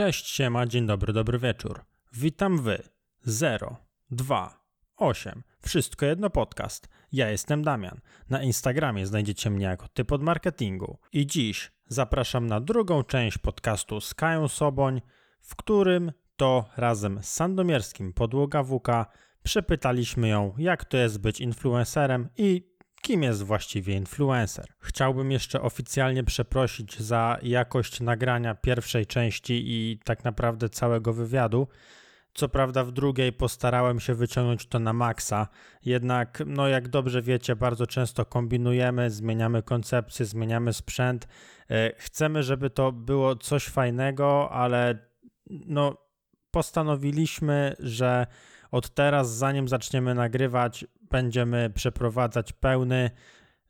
Cześć, siema, dzień dobry, dobry wieczór. Witam wy. 0, 2, 8. Wszystko jedno podcast. Ja jestem Damian. Na Instagramie znajdziecie mnie jako typ od marketingu. I dziś zapraszam na drugą część podcastu z Kają Soboń, w którym to razem z Sandomierskim Podłoga WK przepytaliśmy ją, jak to jest być influencerem i kim jest właściwie influencer. Chciałbym jeszcze oficjalnie przeprosić za jakość nagrania pierwszej części i tak naprawdę całego wywiadu. Co prawda w drugiej postarałem się wyciągnąć to na maksa, jednak no jak dobrze wiecie, bardzo często kombinujemy, zmieniamy koncepcję, zmieniamy sprzęt. E, chcemy, żeby to było coś fajnego, ale no postanowiliśmy, że od teraz, zanim zaczniemy nagrywać, będziemy przeprowadzać pełny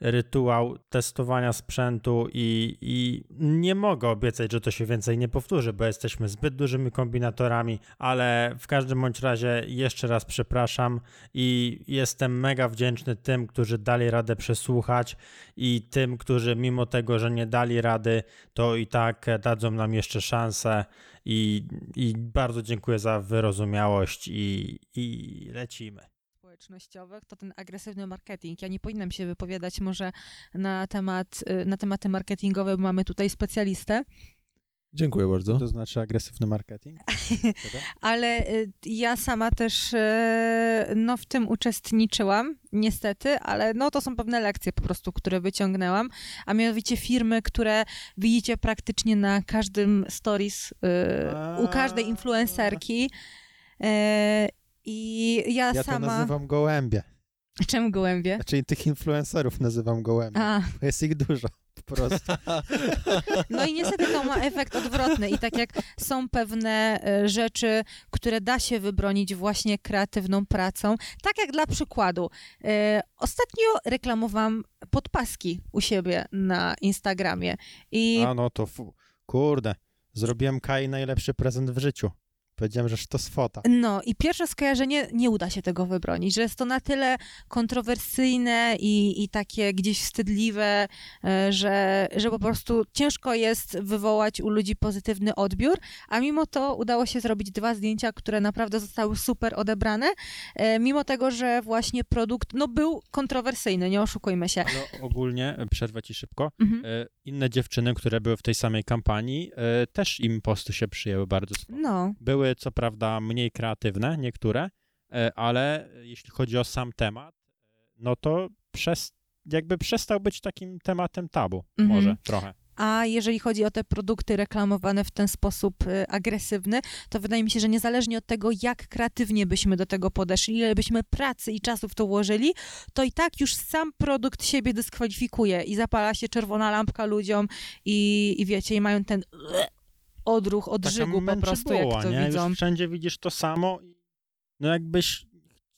rytuał testowania sprzętu i, i nie mogę obiecać, że to się więcej nie powtórzy, bo jesteśmy zbyt dużymi kombinatorami, ale w każdym bądź razie jeszcze raz przepraszam i jestem mega wdzięczny tym, którzy dali radę przesłuchać i tym, którzy mimo tego, że nie dali rady, to i tak dadzą nam jeszcze szansę i, i bardzo dziękuję za wyrozumiałość i, i lecimy społecznościowych, to ten agresywny marketing. Ja nie powinnam się wypowiadać może na, temat, y, na tematy marketingowe, bo mamy tutaj specjalistę. Dziękuję bardzo. To znaczy agresywny marketing? Ale y, ja sama też y, no, w tym uczestniczyłam, niestety, ale no, to są pewne lekcje po prostu, które wyciągnęłam, a mianowicie firmy, które widzicie praktycznie na każdym stories, u każdej influencerki i ja, ja sama... to nazywam gołębie. Czemu gołębie? Znaczy tych influencerów nazywam gołębie. A. Bo jest ich dużo po prostu. No i niestety to ma efekt odwrotny i tak jak są pewne e, rzeczy, które da się wybronić właśnie kreatywną pracą, tak jak dla przykładu, e, ostatnio reklamowałam podpaski u siebie na Instagramie i... A no to fu, kurde, zrobiłem Kai najlepszy prezent w życiu. Powiedziałem, że to swota. No i pierwsze skojarzenie, nie uda się tego wybronić, że jest to na tyle kontrowersyjne i, i takie gdzieś wstydliwe, e, że, że po prostu ciężko jest wywołać u ludzi pozytywny odbiór, a mimo to udało się zrobić dwa zdjęcia, które naprawdę zostały super odebrane, e, mimo tego, że właśnie produkt no, był kontrowersyjny, nie oszukujmy się. Ale ogólnie, e, przerwę ci szybko, mhm. inne dziewczyny, które były w tej samej kampanii, też im posty się przyjęły bardzo sporo. No. Były co prawda mniej kreatywne, niektóre, e, ale jeśli chodzi o sam temat, e, no to przez, jakby przestał być takim tematem tabu, mhm. może trochę. A jeżeli chodzi o te produkty reklamowane w ten sposób e, agresywny, to wydaje mi się, że niezależnie od tego, jak kreatywnie byśmy do tego podeszli, ile byśmy pracy i czasu w to włożyli, to i tak już sam produkt siebie dyskwalifikuje i zapala się czerwona lampka ludziom i, i wiecie, i mają ten odruch, odżygu po prostu, jak to nie? widzą. Już wszędzie widzisz to samo. No jakbyś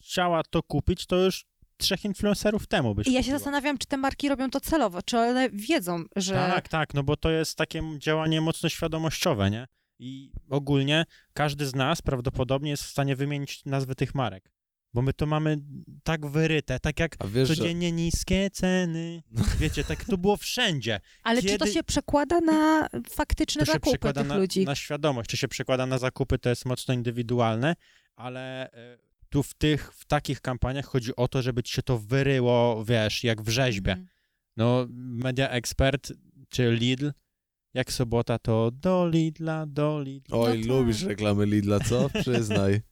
chciała to kupić, to już trzech influencerów temu byś I ja kupiła. się zastanawiam, czy te marki robią to celowo, czy one wiedzą, że... Tak, tak, no bo to jest takie działanie mocno świadomościowe, nie? I ogólnie każdy z nas prawdopodobnie jest w stanie wymienić nazwy tych marek bo my to mamy tak wyryte, tak jak wiesz, codziennie że... niskie ceny. Wiecie, tak to było wszędzie. Ale Kiedy... czy to się przekłada na faktyczne to zakupy tych na, ludzi? na świadomość. Czy się przekłada na zakupy, to jest mocno indywidualne, ale e, tu w tych, w takich kampaniach chodzi o to, żeby ci się to wyryło, wiesz, jak w rzeźbie. Mm. No, Media Expert czy Lidl, jak sobota, to do Lidla, do Lidla. Oj, no lubisz reklamy Lidla, co? Przyznaj.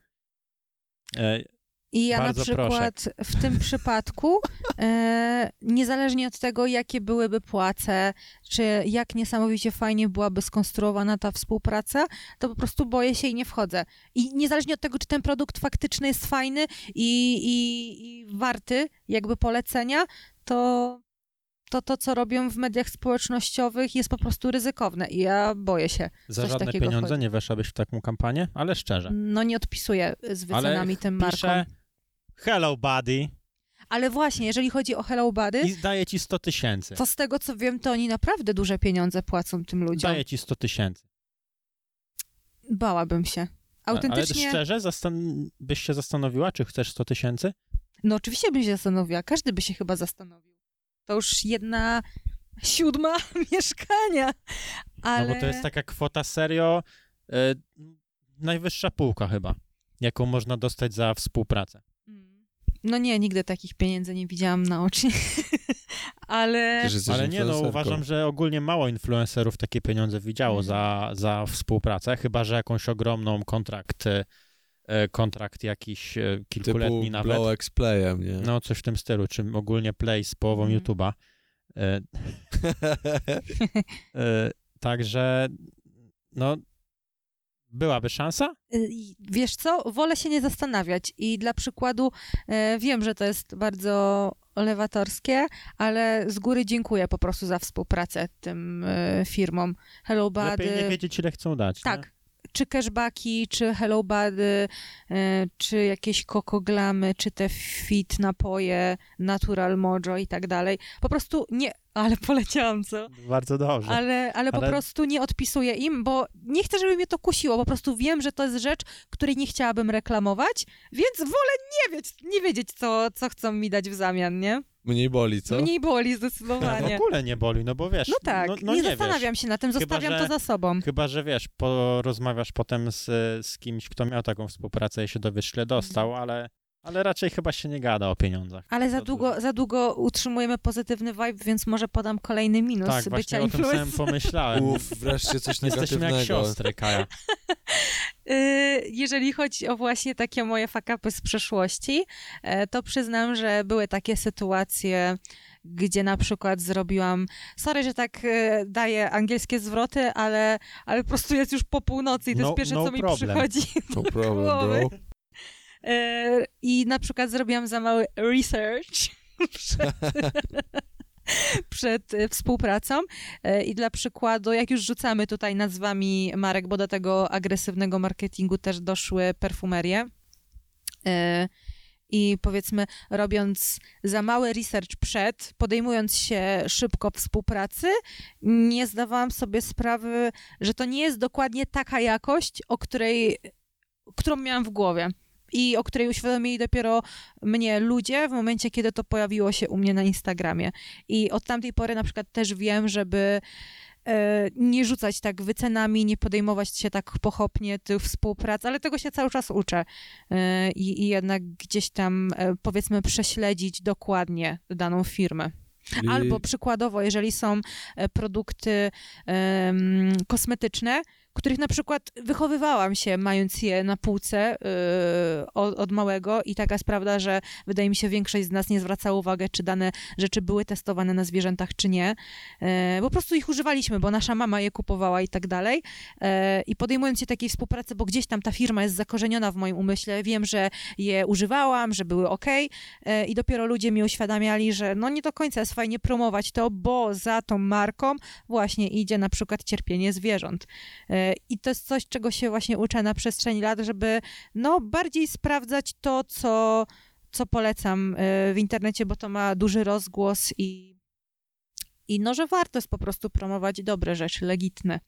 I ja Bardzo na przykład proszę. w tym przypadku, e, niezależnie od tego, jakie byłyby płace, czy jak niesamowicie fajnie byłaby skonstruowana ta współpraca, to po prostu boję się i nie wchodzę. I niezależnie od tego, czy ten produkt faktyczny jest fajny i, i, i warty jakby polecenia, to to, to, co robią w mediach społecznościowych, jest po prostu ryzykowne i ja boję się. Za żadne pieniądze chodzi. nie weszłabyś w taką kampanię, ale szczerze. No nie odpisuję z wycenami tym markom. Hello Buddy. Ale właśnie, jeżeli chodzi o Hello Buddy... I daje ci 100 tysięcy. To z tego, co wiem, to oni naprawdę duże pieniądze płacą tym ludziom. Daje ci 100 tysięcy. Bałabym się. Autentycznie... Ale szczerze, zastan... byś się zastanowiła, czy chcesz 100 tysięcy? No oczywiście bym się zastanowiła. Każdy by się chyba zastanowił. To już jedna siódma mieszkania, ale... No bo to jest taka kwota serio E, najwyższa półka chyba, jaką można dostać za współpracę. No nie, nigdy takich pieniędzy nie widziałam na oczy. ale... Ale nie, no uważam, że ogólnie mało influencerów takie pieniądze widziało mm. za, za współpracę, chyba że jakąś ogromną kontrakt, e, kontrakt jakiś e, kilkuletni Typu nawet. Blow X Playem, nie? No coś w tym stylu, czy ogólnie Play z połową mm. YouTube'a. E, e, także no byłaby szansa? Y, wiesz co, wolę się nie zastanawiać i dla przykładu e, wiem, że to jest bardzo lewatorskie, ale z góry dziękuję po prostu za współpracę tym e, firmom. Hello Buddy. Lepiej nie wiedzieć, ile chcą dać. Tak. Nie? Czy cashbacki, czy Hello Buddy, e, czy jakieś kokoglamy, czy te fit napoje, Natural Mojo i tak dalej. Po prostu nie, ale poleciałam, co? Bardzo dobrze. Ale, ale po ale... prostu nie odpisuję im, bo nie chcę, żeby mnie to kusiło. Po prostu wiem, że to jest rzecz, której nie chciałabym reklamować, więc wolę nie wiedzieć, nie wiedzieć co, co chcą mi dać w zamian, nie? Mniej boli, co? Mniej boli, zdecydowanie. No, w ogóle nie boli, no bo wiesz... No tak, no, no nie, nie, zastanawiam wiesz. się na tym, zostawiam chyba, że, to za sobą. Chyba, że wiesz, porozmawiasz potem z, z kimś, kto miał taką współpracę i się dowiesz, ile dostał, mhm. ale ale raczej chyba się nie gada o pieniądzach. Ale za długo, za długo utrzymujemy pozytywny vibe, więc może podam kolejny minus tak, bycia właśnie o tym samym pomyślałem. Uf, wreszcie coś negatywnego. Jesteśmy jak siostry, Kaja. Y, jeżeli chodzi o właśnie takie moje fakapy z przeszłości, e, to przyznam, że były takie sytuacje, gdzie na przykład zrobiłam, sorry, że tak e, daję angielskie zwroty, ale, ale po prostu jest już po północy i to no, jest pierwsze, no co problem. mi przychodzi No problem, bro. E, I na przykład zrobiłam za mały research przed, przed e, współpracą. E, I dla przykładu, jak już rzucamy tutaj nazwami marek, bo do tego agresywnego marketingu też doszły perfumerie. I powiedzmy, robiąc za mały research przed, podejmując się szybko współpracy, nie zdawałam sobie sprawy, że to nie jest dokładnie taka jakość, o której, którą miałam w głowie i o której uświadomili dopiero mnie ludzie w momencie, kiedy to pojawiło się u mnie na Instagramie. I od tamtej pory na przykład też wiem, żeby e, nie rzucać tak wycenami, nie podejmować się tak pochopnie tych współprac, ale tego się cały czas uczę e, i, i jednak gdzieś tam e, powiedzmy prześledzić dokładnie daną firmę. Albo przykładowo, jeżeli są produkty um, kosmetyczne, których na przykład wychowywałam się, mając je na półce yy, od, od, małego i taka jest prawda, że wydaje mi się większość z nas nie zwraca uwagi, czy dane rzeczy były testowane na zwierzętach, czy nie. Yy, po prostu ich używaliśmy, bo nasza mama je kupowała i tak dalej. Yy, I podejmując się takiej współpracy, bo gdzieś tam ta firma jest zakorzeniona w moim umyśle, wiem, że je używałam, że były ok i dopiero ludzie mi uświadamiali, że no nie do końca jest fajnie promować to, bo za tą marką właśnie idzie na przykład cierpienie zwierząt. Yy, i to jest coś, czego się właśnie uczę na przestrzeni lat, żeby no, bardziej sprawdzać to, co, co polecam e, w internecie, bo to ma duży rozgłos i, i no, że warto jest po prostu promować dobre rzeczy, legitne.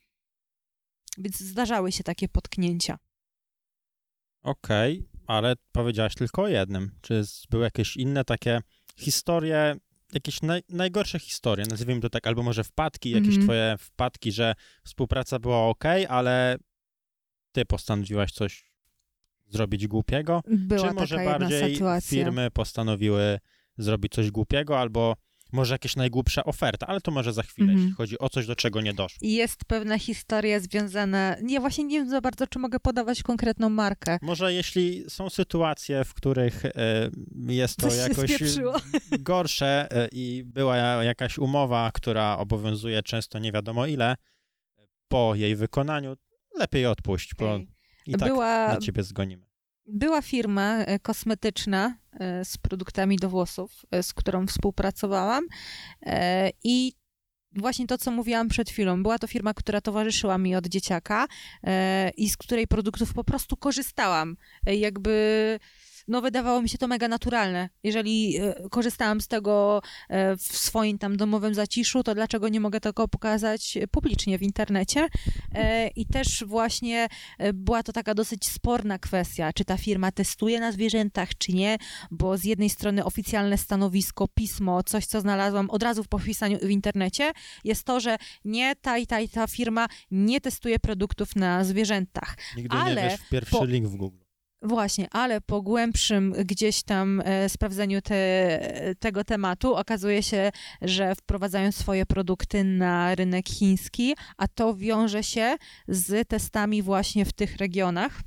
Więc zdarzały się takie potknięcia. Okej, okay, ale powiedziałaś tylko o jednym. Czy były jakieś inne takie historie jakieś naj, najgorsze historie, nazwijmy to tak, albo może wpadki, jakieś mm -hmm. twoje wpadki, że współpraca była ok, ale ty postanowiłaś coś zrobić głupiego? Była Czy może bardziej firmy postanowiły zrobić coś głupiego, albo może jakieś najgłupsza oferta, ale to może za chwilę, mm. jeśli chodzi o coś, do czego nie doszło. Jest pewna historia związana, ja właśnie nie wiem za bardzo, czy mogę podawać konkretną markę. Może jeśli są sytuacje, w których e, jest to coś jakoś gorsze e, i była jakaś umowa, która obowiązuje często nie wiadomo ile, po jej wykonaniu, lepiej odpuść, bo Ej. i tak Była... na ciebie zgonimy. Była firma e, kosmetyczna e, z produktami do włosów, e, z którą współpracowałam i właśnie to, co mówiłam przed chwilą. Była to firma, która towarzyszyła mi od dzieciaka i z której produktów po prostu korzystałam. Jakby no wydawało mi się to mega naturalne. Jeżeli e, korzystałam z tego e, w swoim tam domowym zaciszu, to dlaczego nie mogę tego pokazać publicznie w internecie? E, I też właśnie była to taka dosyć sporna kwestia, czy ta firma testuje na zwierzętach, czy nie, bo z jednej strony oficjalne stanowisko, pismo, coś, co znalazłam od razu po wpisaniu w internecie, jest to, że nie ta i ta i ta firma nie testuje produktów na zwierzętach. Nigdy ale nie wiesz pierwszy po... link w Google. Właśnie, ale po głębszym gdzieś tam e, sprawdzeniu te, tego tematu okazuje się, że wprowadzają swoje produkty na rynek chiński, a to wiąże się z testami właśnie w tych regionach.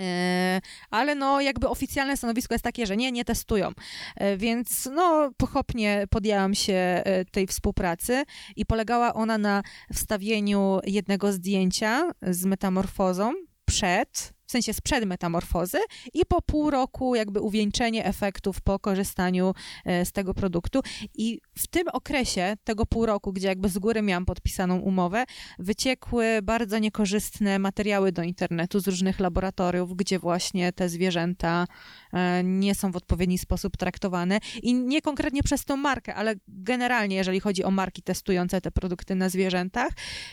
E, ale no jakby oficjalne stanowisko jest takie, że nie, nie testują. E, więc no pochopnie podjęłam się tej współpracy i polegała ona na wstawieniu jednego zdjęcia z metamorfozą przed w sensie sprzed metamorfozy i po pół roku jakby uwieńczenie efektów po korzystaniu e, z tego produktu. I w tym okresie, tego pół roku, gdzie jakby z góry miałam podpisaną umowę, wyciekły bardzo niekorzystne materiały do internetu z różnych laboratoriów, gdzie właśnie te zwierzęta e, nie są w odpowiedni sposób traktowane i nie konkretnie przez tą markę, ale generalnie, jeżeli chodzi o marki testujące te produkty na zwierzętach.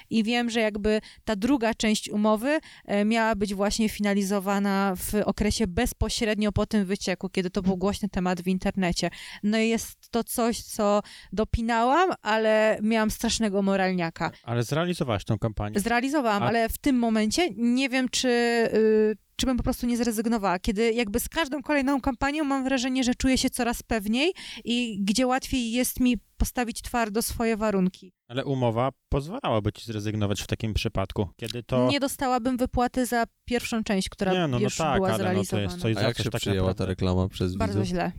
I wiem, że jakby ta druga część umowy e, miała być właśnie finalizowana finalizowana w okresie bezpośrednio po tym wycieku, kiedy to był głośny temat w internecie. No i jest to coś, co dopinałam, ale miałam strasznego moralniaka. Ale zrealizowałaś tą kampanię? Zrealizowałam, A... ale w tym momencie nie wiem, czy... Yy, czy bym po prostu nie zrezygnowała. Kiedy jakby z każdą kolejną kampanią mam wrażenie, że czuję się coraz pewniej i gdzie łatwiej jest mi postawić twardo swoje warunki. Ale umowa pozwalałaby ci zrezygnować w takim przypadku, kiedy to... Nie dostałabym wypłaty za pierwszą część, która nie, no, no już tak, była ale zrealizowana. No to jest coś A jak się tak przyjęła naprawdę... ta reklama przez Bardzo widzów? źle.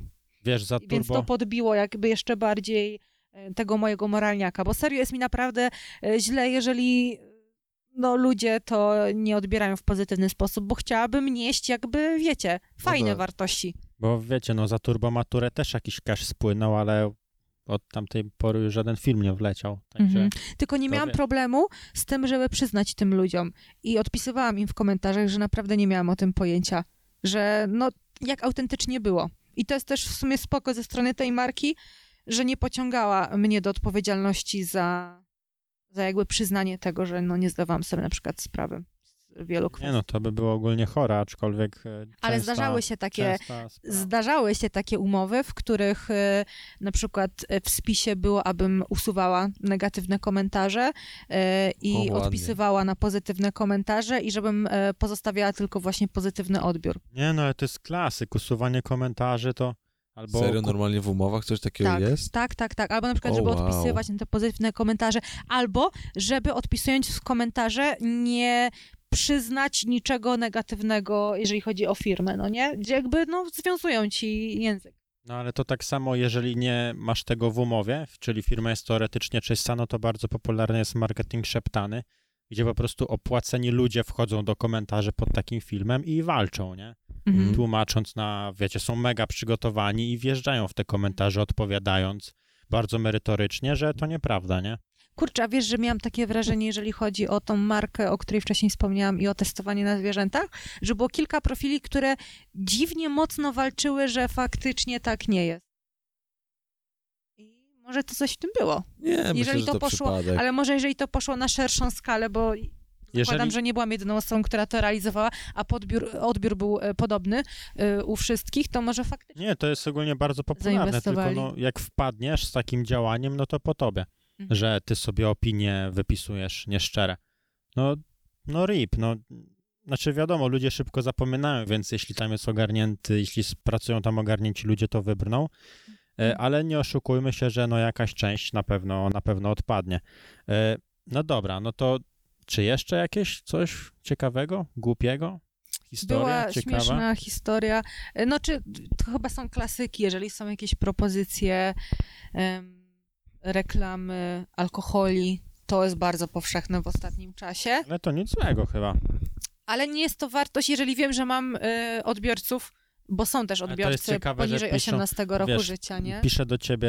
Wiesz, za turbo... Więc to podbiło jakby jeszcze bardziej e, tego mojego moralniaka, bo serio jest mi naprawdę e, źle, jeżeli no ludzie to nie odbierają w pozytywny sposób, bo chciałabym nieść jakby, wiecie, fajne no wartości. Bo wiecie, no za turbomaturę też jakiś cash spłynął, ale od tamtej pory już żaden film nie wleciał. Także mhm. Tylko nie miałam wie. problemu z tym, żeby przyznać tym ludziom. I odpisywałam im w komentarzach, że naprawdę nie miałam o tym pojęcia. Że no, jak autentycznie było. I to jest też w sumie spoko ze strony tej marki, że nie pociągała mnie do odpowiedzialności za, za jakby przyznanie tego, że no nie zdawałam sobie na przykład sprawy wielu kwestii. Nie no, to by było ogólnie chore, aczkolwiek e, Ale częsta, zdarzały się takie zdarzały się takie umowy, w których e, na przykład e, w spisie było, abym usuwała negatywne komentarze i o, odpisywała na pozytywne komentarze i żebym pozostawiała tylko właśnie pozytywny odbiór. Nie no, ale to jest klasyk, usuwanie komentarzy to Albo Serio, normalnie w umowach coś takiego tak, jest? Tak, tak, tak. Albo na przykład, żeby wow. odpisywać na te pozytywne komentarze, albo żeby odpisując w komentarze nie przyznać niczego negatywnego, jeżeli chodzi o firmę, no nie? Gdzie jakby, no, związują ci język. No ale to tak samo, jeżeli nie masz tego w umowie, czyli firma jest teoretycznie czysta, no to bardzo popularny jest marketing szeptany, gdzie po prostu opłaceni ludzie wchodzą do komentarzy pod takim filmem i walczą, nie? Mhm. Tłumacząc na, wiecie, są mega przygotowani i wjeżdżają w te komentarze, odpowiadając bardzo merytorycznie, że to nieprawda, nie? Kurczę, a wiesz, że miałam takie wrażenie, jeżeli chodzi o tą markę, o której wcześniej wspomniałam i o testowanie na zwierzętach, że było kilka profili, które dziwnie mocno walczyły, że faktycznie tak nie jest. I może to coś w tym było. Nie, jeżeli myślę, to, to poszło, przypadek. ale może jeżeli to poszło na szerszą skalę, bo jeżeli... Zakładam, że nie byłam jedyną osobą, która to realizowała, a podbiór, odbiór był e, podobny e, u wszystkich, to może faktycznie. Nie, to jest ogólnie bardzo popularne, tylko no, jak wpadniesz z takim działaniem, no to po tobie mhm. że ty sobie opinie wypisujesz nieszczere. No, no rip, no, znaczy wiadomo, ludzie szybko zapominają, więc jeśli tam jest ogarnięty, jeśli pracują tam ogarnięci ludzie, to wybrną, e, mhm. ale nie oszukujmy się, że no jakaś część na pewno, na pewno odpadnie. No dobra, no to czy jeszcze jakieś coś ciekawego, głupiego? Historia Była ciekawa? śmieszna historia. E, no czy to chyba są klasyki, jeżeli są jakieś propozycje um, reklamy alkoholi. To jest bardzo powszechne w ostatnim czasie. Ale to nic złego chyba. Ale nie jest to wartość, jeżeli wiem, że mam y, odbiorców, bo są też odbiorcy ciekawe, poniżej piszą, 18 roku wiesz, życia, nie? Pisze do ciebie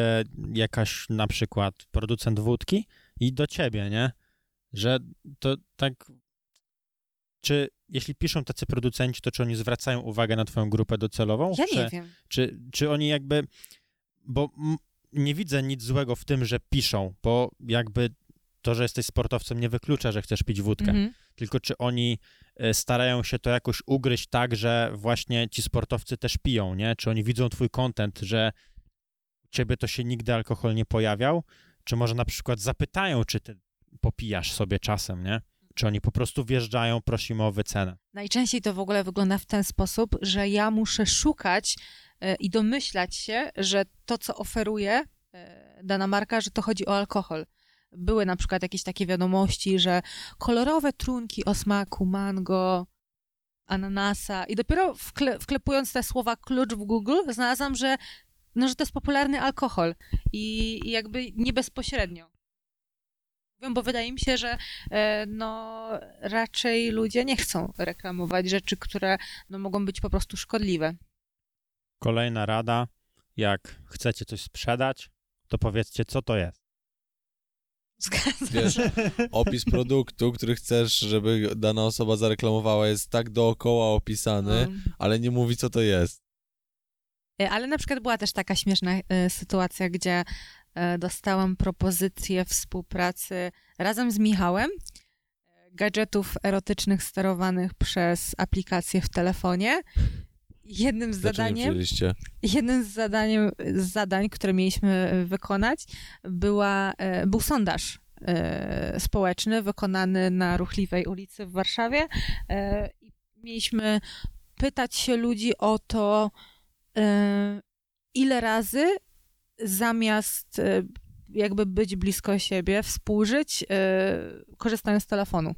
jakaś na przykład producent wódki i do ciebie, nie? Że to tak czy jeśli piszą tacy producenci, to czy oni zwracają uwagę na twoją grupę docelową? Ja czy, nie wiem. Czy, czy oni jakby, bo nie widzę nic złego w tym, że piszą, bo jakby to, że jesteś sportowcem nie wyklucza, że chcesz pić wódkę. Mhm. Tylko czy oni e, starają się to jakoś ugryźć tak, że właśnie ci sportowcy też piją, nie? Czy oni widzą twój content, że ciebie to się nigdy alkohol nie pojawiał? Czy może na przykład zapytają, czy ty popijasz sobie czasem, nie? Czy oni po prostu wjeżdżają, prosimy o wycenę? Najczęściej to w ogóle wygląda w ten sposób, że ja muszę szukać e, i domyślać się, że to, co oferuje e, dana marka, że to chodzi o alkohol. Były na przykład jakieś takie wiadomości, że kolorowe trunki o smaku mango, ananasa i dopiero wkle, wklepując te słowa klucz w Google znalazłam, że, no, że to jest popularny alkohol i, i jakby nie bezpośrednio. Bo wydaje mi się, że e, no, raczej ludzie nie chcą reklamować rzeczy, które no, mogą być po prostu szkodliwe. Kolejna rada, jak chcecie coś sprzedać, to powiedzcie, co to jest. Wiesz, opis produktu, który chcesz, żeby dana osoba zareklamowała, jest tak dookoła opisany, um. ale nie mówi, co to jest. E, ale na przykład była też taka śmieszna y, sytuacja, gdzie dostałam propozycję współpracy razem z Michałem gadżetów erotycznych sterowanych przez aplikację w telefonie. Jednym z zadaniem, jednym z, zadaniem, z zadań, które mieliśmy wykonać, była, był sondaż społeczny wykonany na ruchliwej ulicy w Warszawie. Mieliśmy pytać się ludzi o to, ile razy zamiast e, jakby być blisko siebie, współżyć, e, korzystając z telefonu.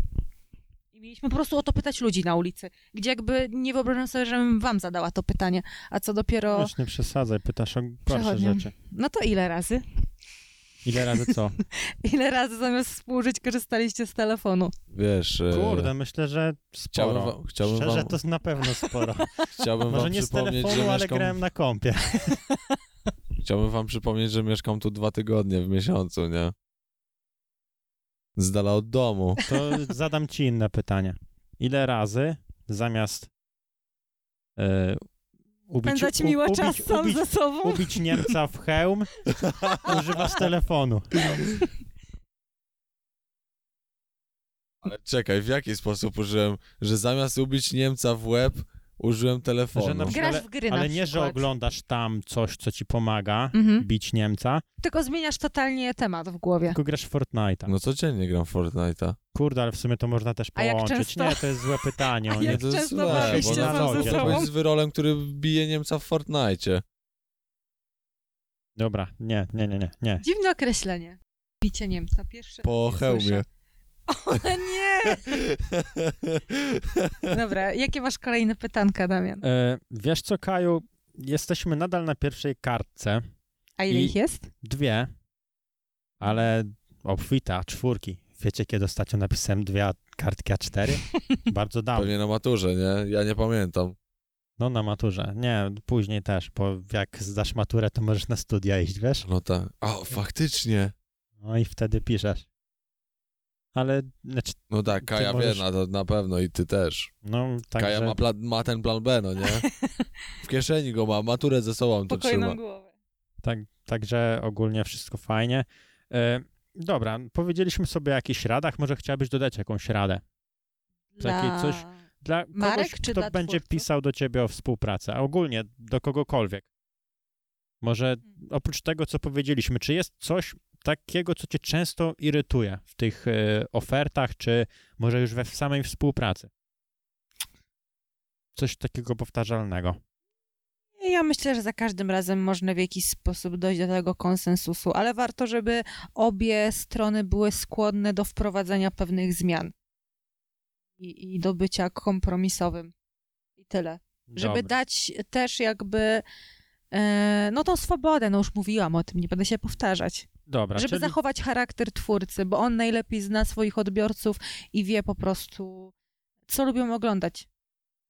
I mieliśmy po prostu o to pytać ludzi na ulicy, gdzie jakby nie wyobrażam sobie, żebym wam zadała to pytanie, a co dopiero... Już nie przesadzaj, pytasz o gorsze rzeczy. No to ile razy? Ile razy co? ile razy zamiast współżyć korzystaliście z telefonu? Wiesz... E, Kurde, myślę, że sporo. Chciałbym, wam, chciałbym Szczerze, wam... to na pewno sporo. Chciałbym Może wam nie z telefonu, ale mieszkam... grałem na kompie. Chciałbym wam przypomnieć, że mieszkam tu dwa tygodnie w miesiącu, nie? Z dala od domu. To zadam ci inne pytanie. Ile razy zamiast e, ubić, Spędzać miło ubić, czas sam ubić, ze sobą. Ubić Niemca w hełm, używasz telefonu. Ale czekaj, w jaki sposób użyłem, że zamiast ubić Niemca w łeb, użyłem telefonu. Że na przykład, Grasz w gry ale nie, że oglądasz tam coś, co ci pomaga mhm. bić Niemca. Tylko zmieniasz totalnie temat w głowie. Tylko grasz w Fortnite'a. No codziennie gram w Fortnite'a. Kurde, ale w sumie to można też połączyć. Często... Nie, to jest złe pytanie. A jak to jest złe, bo na ze to jest wyrolem, który bije Niemca w Fortnite'cie. Dobra, nie, nie, nie, nie, nie. Dziwne określenie. Bicie Niemca. Pierwszy po hełmie. Słyszę. O nie! Dobra, jakie masz kolejne pytanka, Damian? E, wiesz co, Kaju, jesteśmy nadal na pierwszej kartce. A ile ich jest? Dwie, ale obfita, czwórki. Wiecie, kiedy ostatnio napisałem dwie kartki A4? Bardzo dawno. Pewnie na maturze, nie? Ja nie pamiętam. No na maturze. Nie, później też, bo jak zdasz maturę, to możesz na studia iść, wiesz? No tak. A, faktycznie. No i wtedy piszesz ale... Znaczy, no tak, Kaja możesz... wie na to na pewno i ty też. No, tak, Kaja ma, plan, ma ten plan B, no nie? W kieszeni go ma, maturę ze sobą to trzyma. głowę. Tak, także ogólnie wszystko fajnie. E, dobra, powiedzieliśmy sobie o jakichś radach, może chciałabyś dodać jakąś radę? Dla... coś dla Marek, kogoś, kto będzie twórców? pisał do ciebie o współpracę, a ogólnie do kogokolwiek. Może hmm. oprócz tego, co powiedzieliśmy, czy jest coś, takiego, co cię często irytuje w tych e, ofertach, czy może już we samej współpracy? Coś takiego powtarzalnego. Ja myślę, że za każdym razem można w jakiś sposób dojść do tego konsensusu, ale warto, żeby obie strony były skłonne do wprowadzenia pewnych zmian i, i do bycia kompromisowym. I tyle. Dobre. Żeby dać też jakby e, no tą swobodę, no już mówiłam o tym, nie będę się powtarzać. Dobra, żeby czyli... zachować charakter twórcy, bo on najlepiej zna swoich odbiorców i wie po prostu, co lubią oglądać.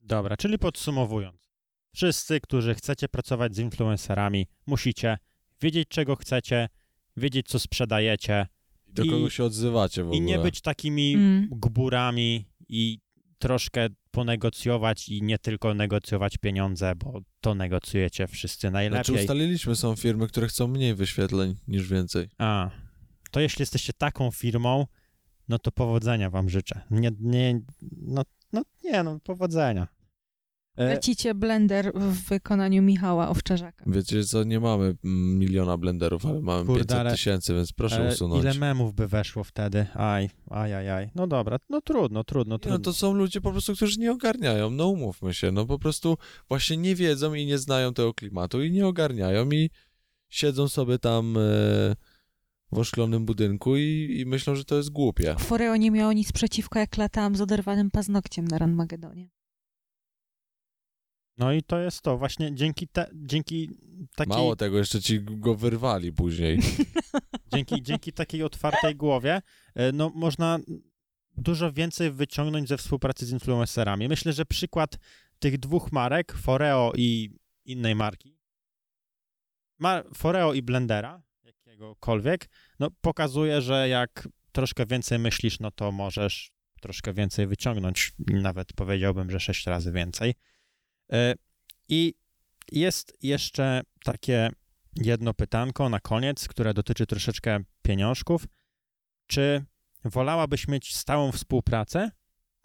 Dobra, czyli podsumowując. Wszyscy, którzy chcecie pracować z influencerami, musicie wiedzieć, czego chcecie, wiedzieć, co sprzedajecie. Do i, kogo się odzywacie w ogóle. I nie być takimi mm. gburami i troszkę ponegocjować i nie tylko negocjować pieniądze, bo to negocjujecie wszyscy najlepiej. Znaczy ustaliliśmy, są firmy, które chcą mniej wyświetleń niż więcej. A, to jeśli jesteście taką firmą, no to powodzenia wam życzę. Nie, nie, no, no nie, no powodzenia. E, Lecicie blender w wykonaniu Michała Owczarzaka. Wiecie co, nie mamy miliona blenderów, ale mamy Kurde, 500 tysięcy, więc proszę e, usunąć. Ile memów by weszło wtedy? Aj, aj, aj, aj. No dobra, no trudno, trudno, trudno. No to są ludzie po prostu, którzy nie ogarniają, no umówmy się, no po prostu właśnie nie wiedzą i nie znają tego klimatu i nie ogarniają i siedzą sobie tam... E, w oszklonym budynku i, i, myślą, że to jest głupie. Foreo nie miało nic przeciwko, jak latałam z oderwanym paznokciem na Ranmagedonie. No i to jest to, właśnie dzięki, te, dzięki takiej... Mało tego, jeszcze ci go wyrwali później. dzięki, dzięki takiej otwartej głowie, e, no można dużo więcej wyciągnąć ze współpracy z influencerami. Myślę, że przykład tych dwóch marek, Foreo i innej marki, Foreo i Blendera, jakiegokolwiek, no pokazuje, że jak troszkę więcej myślisz, no to możesz troszkę więcej wyciągnąć, nawet powiedziałbym, że sześć razy więcej. E, I jest jeszcze takie jedno pytanko na koniec, które dotyczy troszeczkę pieniążków. Czy wolałabyś mieć stałą współpracę,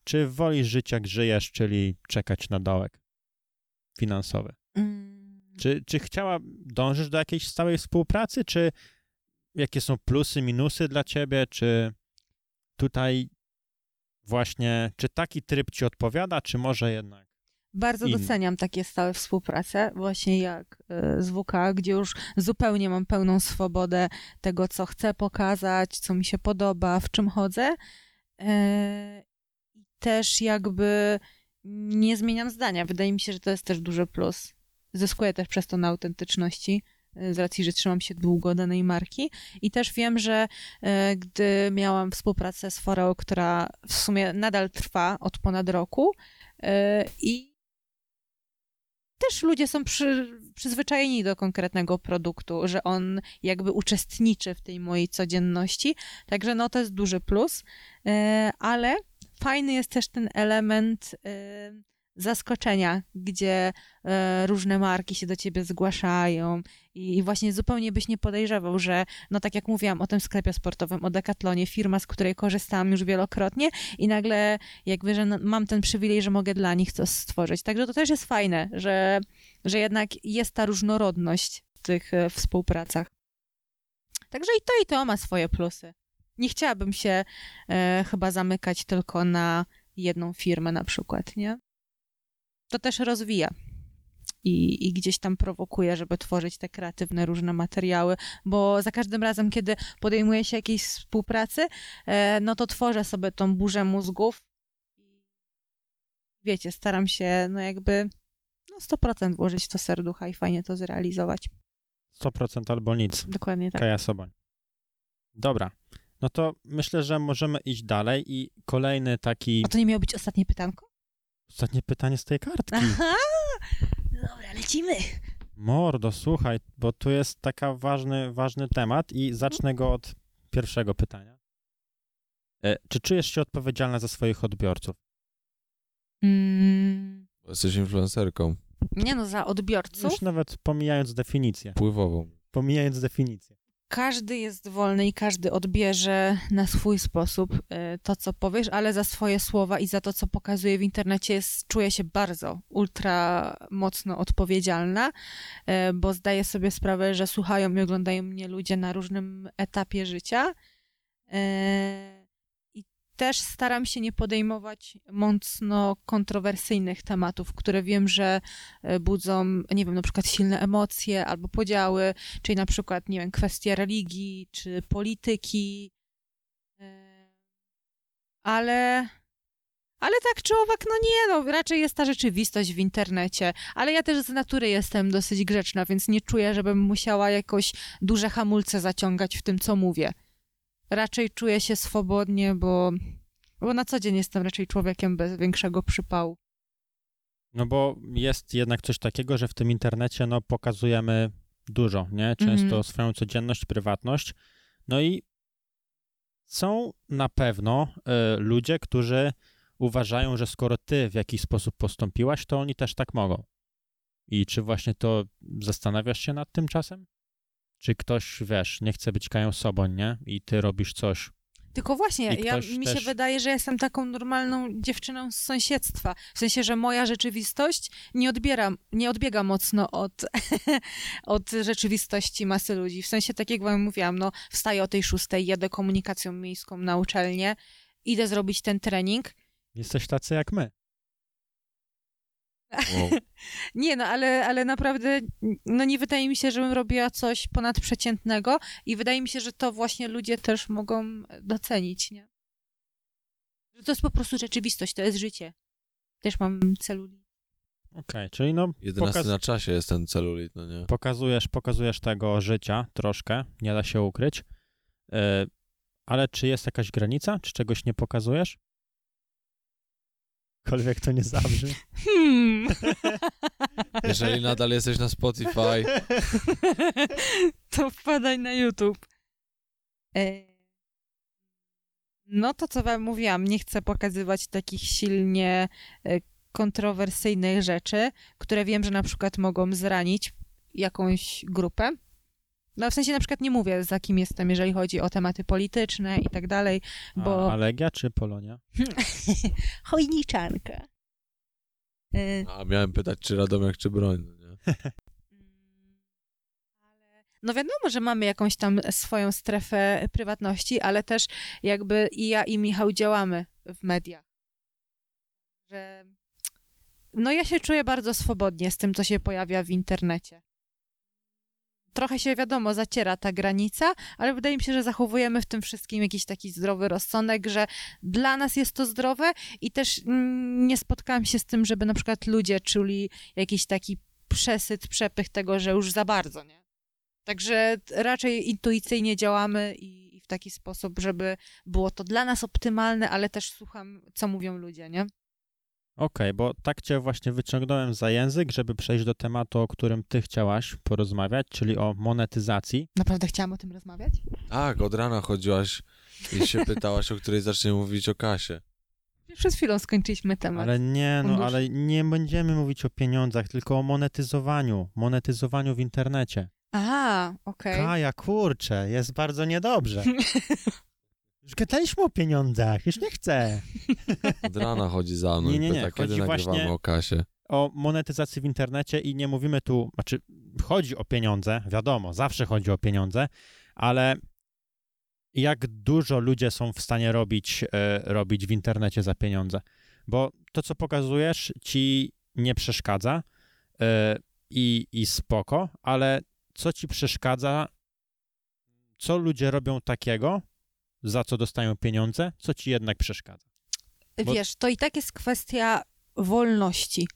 czy wolisz żyć jak żyjesz, czyli czekać na dołek finansowy? Mm. Czy, czy chciała, dążysz do jakiejś stałej współpracy, czy jakie są plusy, minusy dla ciebie, czy tutaj właśnie, czy taki tryb ci odpowiada, czy może jednak bardzo doceniam takie stałe współprace, właśnie jak e, z WK, gdzie już zupełnie mam pełną swobodę tego, co chcę pokazać, co mi się podoba, w czym chodzę. E, I też jakby nie zmieniam zdania. Wydaje mi się, że to jest też duży plus. Zyskuję też przez to na autentyczności e, z racji, że trzymam się długo danej marki. I też wiem, że gdy miałam współpracę z Foreo, która w sumie nadal trwa od ponad roku i też ludzie są przy, przyzwyczajeni do konkretnego produktu, że on jakby uczestniczy w tej mojej codzienności. Także no to jest duży plus, e, ale fajny jest też ten element e, zaskoczenia, gdzie e, różne marki się do ciebie zgłaszają i, właśnie zupełnie byś nie podejrzewał, że, no tak jak mówiłam o tym sklepie sportowym, o Decathlonie, firma, z której korzystałam już wielokrotnie i nagle jakby, że no, mam ten przywilej, że mogę dla nich coś stworzyć. Także to też jest fajne, że, że jednak jest ta różnorodność w tych e, współpracach. Także i to, i to ma swoje plusy. Nie chciałabym się e, chyba zamykać tylko na jedną firmę na przykład, nie? To też rozwija. I, i, gdzieś tam prowokuje, żeby tworzyć te kreatywne różne materiały, bo za każdym razem, kiedy podejmuję się jakiejś współpracy, e, no to tworzę sobie tą burzę mózgów. Wiecie, staram się no jakby no 100% włożyć w to serducha i fajnie to zrealizować. 100% albo nic. Dokładnie tak. Kaja Soboń. Dobra. No to myślę, że możemy iść dalej i kolejny taki... A to nie miało być ostatnie pytanko? Ostatnie pytanie z tej kartki. Aha! Dobra, lecimy. Mordo, słuchaj, bo tu jest taka ważny, ważny temat i zacznę go od pierwszego pytania. E, czy czujesz się odpowiedzialna za swoich odbiorców? Mm. Jesteś influencerką. Nie no, za odbiorców. Już nawet pomijając definicję. Pływową. Pomijając definicję każdy jest wolny i każdy odbierze na swój sposób e, to, co powiesz, ale za swoje słowa i za to, co pokazuje w internecie, jest, czuję się bardzo, ultra mocno odpowiedzialna, e, bo zdaję sobie sprawę, że słuchają i oglądają mnie ludzie na różnym etapie życia. Też staram się nie podejmować mocno kontrowersyjnych tematów, które wiem, że e, budzą, nie wiem, na przykład silne emocje albo podziały, czyli na przykład, nie wiem, kwestie religii czy polityki. E, ale. Ale tak czy owak, no nie, no raczej jest ta rzeczywistość w internecie. Ale ja też z natury jestem dosyć grzeczna, więc nie czuję, żebym musiała jakoś duże hamulce zaciągać w tym, co mówię raczej czuję się swobodnie, bo, bo na co dzień jestem raczej człowiekiem bez większego przypału. No bo jest jednak coś takiego, że w tym internecie no, pokazujemy dużo, nie? Często mm -hmm. swoją codzienność, prywatność. No i są na pewno y, ludzie, którzy uważają, że skoro ty w jakiś sposób postąpiłaś, to oni też tak mogą. I czy właśnie to zastanawiasz się nad tym czasem? Czy ktoś, wiesz, nie chce być Kają sobą, nie? I ty robisz coś. Tylko właśnie, ja, mi też... się wydaje, że jestem taką normalną dziewczyną z sąsiedztwa. W sensie, że moja rzeczywistość nie odbiera, nie odbiega mocno od, od rzeczywistości masy ludzi. W sensie, tak jak wam mówiłam, no wstaję o tej szóstej, jadę komunikacją miejską na uczelnię, idę zrobić ten trening. Jesteś tacy jak my. Wow. nie, no ale, ale naprawdę no nie wydaje mi się, żebym robiła coś ponadprzeciętnego i wydaje mi się, że to właśnie ludzie też mogą docenić, nie? Że to jest po prostu rzeczywistość, to jest życie. Też mam celulit. Okej, okay, czyli no... 11 pokaz... na czasie jest ten celulit, no nie? Pokazujesz, pokazujesz tego życia troszkę, nie da się ukryć, yy, ale czy jest jakaś granica? Czy czegoś nie pokazujesz? Jakkolwiek to nie zabrzmi. Hmm. Jeżeli nadal jesteś na Spotify. to wpadaj na YouTube. E... No to, co wam mówiłam, nie chcę pokazywać takich silnie e, kontrowersyjnych rzeczy, które wiem, że na przykład mogą zranić jakąś grupę. No w sensie na przykład nie mówię, za kim jestem, jeżeli chodzi o tematy polityczne i tak dalej, bo... A, Legia czy Polonia? Chojniczanka. Y, A miałem pytać, czy Radomiak, czy Broń, no nie? No wiadomo, że mamy jakąś tam swoją strefę prywatności, ale też jakby i ja i Michał działamy w mediach. Że no ja się czuję bardzo swobodnie z tym, co się pojawia w internecie trochę się, wiadomo, zaciera ta granica, ale wydaje mi się, że zachowujemy w tym wszystkim jakiś taki zdrowy rozsądek, że dla nas jest to zdrowe i też nie spotkałam się z tym, żeby na przykład ludzie czuli jakiś taki przesyt, przepych tego, że już za bardzo, nie? Także raczej intuicyjnie działamy i, i w taki sposób, żeby było to dla nas optymalne, ale też słucham, co mówią ludzie, nie? Okej, okay, bo tak cię właśnie wyciągnąłem za język, żeby przejść do tematu, o którym ty chciałaś porozmawiać, czyli o monetyzacji. Naprawdę chciałam o tym rozmawiać? Tak, od rana chodziłaś i się pytałaś, o której zaczniemy mówić o kasie. Przed chwilą skończyliśmy temat. Ale nie, no ale nie będziemy mówić o pieniądzach, tylko o monetyzowaniu, monetyzowaniu w internecie. A, okej. Okay. Kaja, kurczę, jest bardzo niedobrze. Już gadaliśmy o pieniądzach, już nie chcę. Od rana chodzi za mną nie, nie, nie. pyta, kiedy chodzi nagrywamy o kasie. O monetyzacji w internecie i nie mówimy tu, znaczy chodzi o pieniądze, wiadomo, zawsze chodzi o pieniądze, ale jak dużo ludzie są w stanie robić, e, robić w internecie za pieniądze. Bo to, co pokazujesz, ci nie przeszkadza e, i, i spoko, ale co ci przeszkadza, co ludzie robią takiego, za co dostają pieniądze, co ci jednak przeszkadza. Bo... Wiesz, to i tak jest kwestia wolności.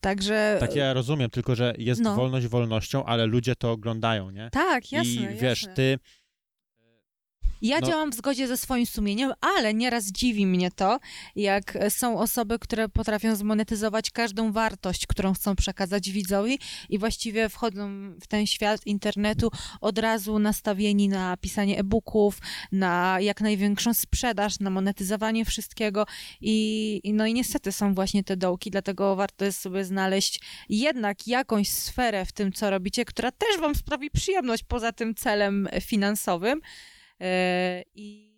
Także. Tak, ja rozumiem, tylko że jest no. wolność wolnością, ale ludzie to oglądają, nie? Tak, jasne. I wiesz, jasne. ty ja no. działam w zgodzie ze swoim sumieniem, ale nieraz dziwi mnie to, jak są osoby, które potrafią zmonetyzować każdą wartość, którą chcą przekazać widzowi i właściwie wchodzą w ten świat internetu od razu nastawieni na pisanie e-booków, na jak największą sprzedaż, na monetyzowanie wszystkiego i, no i niestety są właśnie te dołki, dlatego warto jest sobie znaleźć jednak jakąś sferę w tym, co robicie, która też wam sprawi przyjemność poza tym celem finansowym. E, I,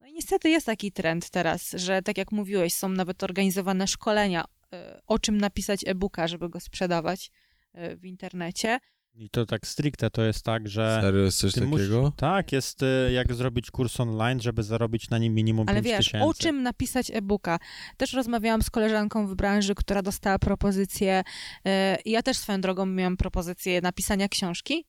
no i niestety jest taki trend teraz, że tak jak mówiłeś, są nawet organizowane szkolenia, e, o czym napisać e-booka, żeby go sprzedawać e, w internecie. I to tak stricte to jest tak, że. Serio jest coś takiego? Musisz, tak, jest jak zrobić kurs online, żeby zarobić na nim minimum Ale 5 wiesz, tysięcy. o czym napisać e-booka? Też rozmawiałam z koleżanką w branży, która dostała propozycję. Ja też swoją drogą miałam propozycję napisania książki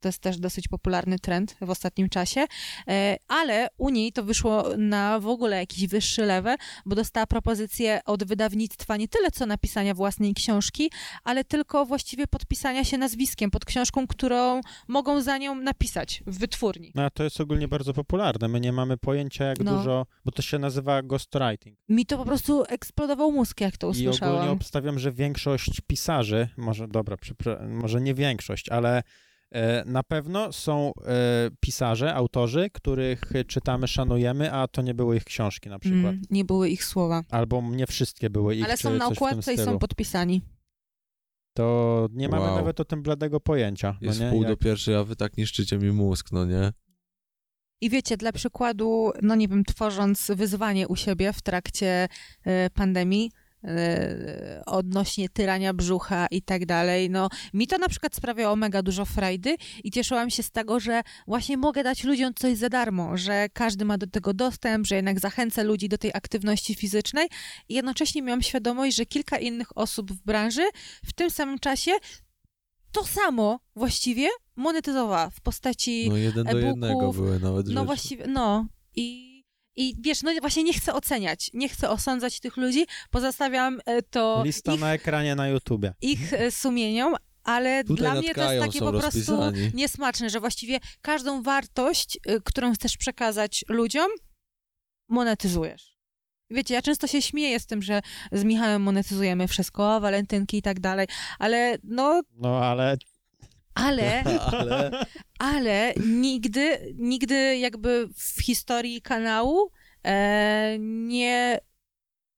to jest też dosyć popularny trend w ostatnim czasie, e, ale u niej to wyszło na w ogóle jakiś wyższy level, bo dostała propozycję od wydawnictwa nie tyle co napisania własnej książki, ale tylko właściwie podpisania się nazwiskiem pod książką, którą mogą za nią napisać w wytwórni. No, to jest ogólnie bardzo popularne. My nie mamy pojęcia, jak no. dużo, bo to się nazywa ghostwriting. Mi to po prostu eksplodował mózg, jak to usłyszałam. I ogólnie obstawiam, że większość pisarzy, może dobra, może nie większość, ale na pewno są e, pisarze, autorzy, których czytamy, szanujemy, a to nie były ich książki na przykład. Mm, nie były ich słowa. Albo nie wszystkie były ich, Ale są na okładce i są podpisani. To nie mamy wow. nawet o tym bladego pojęcia. No Jest no pół Jak... do pierwszej, a wy tak niszczycie mi mózg, no nie? I wiecie, dla przykładu, no nie wiem, tworząc wyzwanie u siebie w trakcie y, pandemii, E, odnośnie tyrania brzucha i tak dalej. No, mi to na przykład sprawiało mega dużo frajdy i cieszyłam się z tego, że właśnie mogę dać ludziom coś za darmo, że każdy ma do tego dostęp, że jednak zachęcę ludzi do tej aktywności fizycznej i jednocześnie miałam świadomość, że kilka innych osób w branży w tym samym czasie to samo właściwie monetyzowała w postaci No jeden do jednego były nawet No rzeczy. właściwie, no i i wiesz, no właśnie nie chcę oceniać, nie chcę osądzać tych ludzi, pozostawiam e, to. Lista ich, na ekranie na YouTubie. Ich e, sumieniom, ale Tutaj dla mnie to jest takie po prostu rozpisani. niesmaczne, że właściwie każdą wartość, e, którą chcesz przekazać ludziom, monetyzujesz. Wiecie, ja często się śmieję z tym, że z Michałem monetyzujemy wszystko, walentynki i tak dalej, ale no... No ale ale, ale, ale nigdy, nigdy jakby w historii kanału e, nie,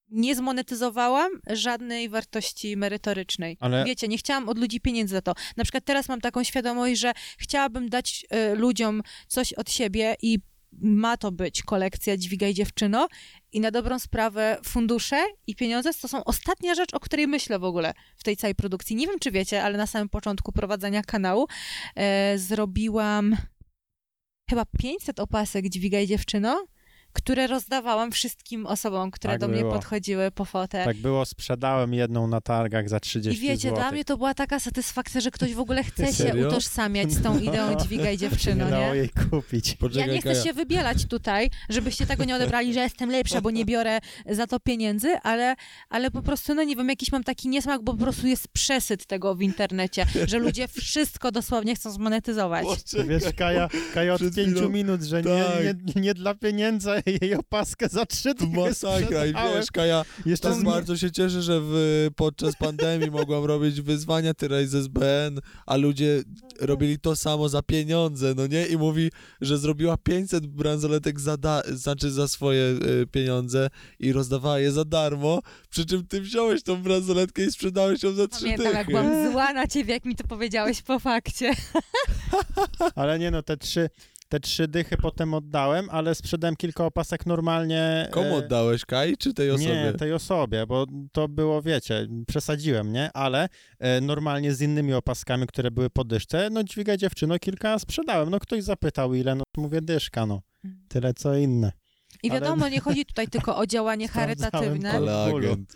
nie zmonetyzowałam żadnej wartości merytorycznej. Ale... Wiecie, nie chciałam od ludzi pieniędzy za to. Na przykład teraz mam taką świadomość, że chciałabym dać e, ludziom coś od siebie i ma to być kolekcja Dźwigaj Dziewczyno i na dobrą sprawę fundusze i pieniądze to są ostatnia rzecz, o której myślę w ogóle w tej całej produkcji. Nie wiem, czy wiecie, ale na samym początku prowadzenia kanału e, zrobiłam chyba 500 opasek Dźwigaj Dziewczyno które rozdawałam wszystkim osobom, które tak do było. mnie podchodziły po fotę. Tak było, sprzedałem jedną na targach za 30 I wiecie, złotych. dla mnie to była taka satysfakcja, że ktoś w ogóle chce się utożsamiać z tą ideą dźwigaj dziewczyno, nie? nie? jej kupić. Poczekaj, ja nie chcę się wybielać tutaj, żebyście tego nie odebrali, że jestem lepsza, bo nie biorę za to pieniędzy, ale, ale po prostu, no nie wiem, jakiś mam taki niesmak, bo po prostu jest przesyt tego w internecie, że ludzie wszystko dosłownie chcą zmonetyzować. Wiesz, Kaja, Kaja od pięciu minut, że tak. nie, nie, nie dla pieniędzy, jej opaskę za trzy dni Masakra i wiesz, Kaja, Jeszcze tak bardzo się cieszę, że w, podczas pandemii mogłam robić wyzwania tyle z SBN, a ludzie robili to samo za pieniądze, no nie? I mówi, że zrobiła 500 bransoletek za, da, znaczy za swoje y, pieniądze i rozdawała je za darmo, przy czym ty wziąłeś tą bransoletkę i sprzedałeś ją za trzy Pamiętam, dychy. jak byłam zła na ciebie, jak mi to powiedziałeś po fakcie. Ale nie no, te trzy, te trzy dychy potem oddałem, ale sprzedałem kilka opasek normalnie. Komu e, oddałeś, Kai, czy tej osobie? Nie, tej osobie, bo to było, wiecie, przesadziłem, nie? Ale e, normalnie z innymi opaskami, które były po dyszce, no dźwiga dziewczyno, kilka sprzedałem. No ktoś zapytał ile, no mówię dyszka, no. Mm. Tyle co inne. I wiadomo, nie chodzi tutaj tylko o działanie charytatywne,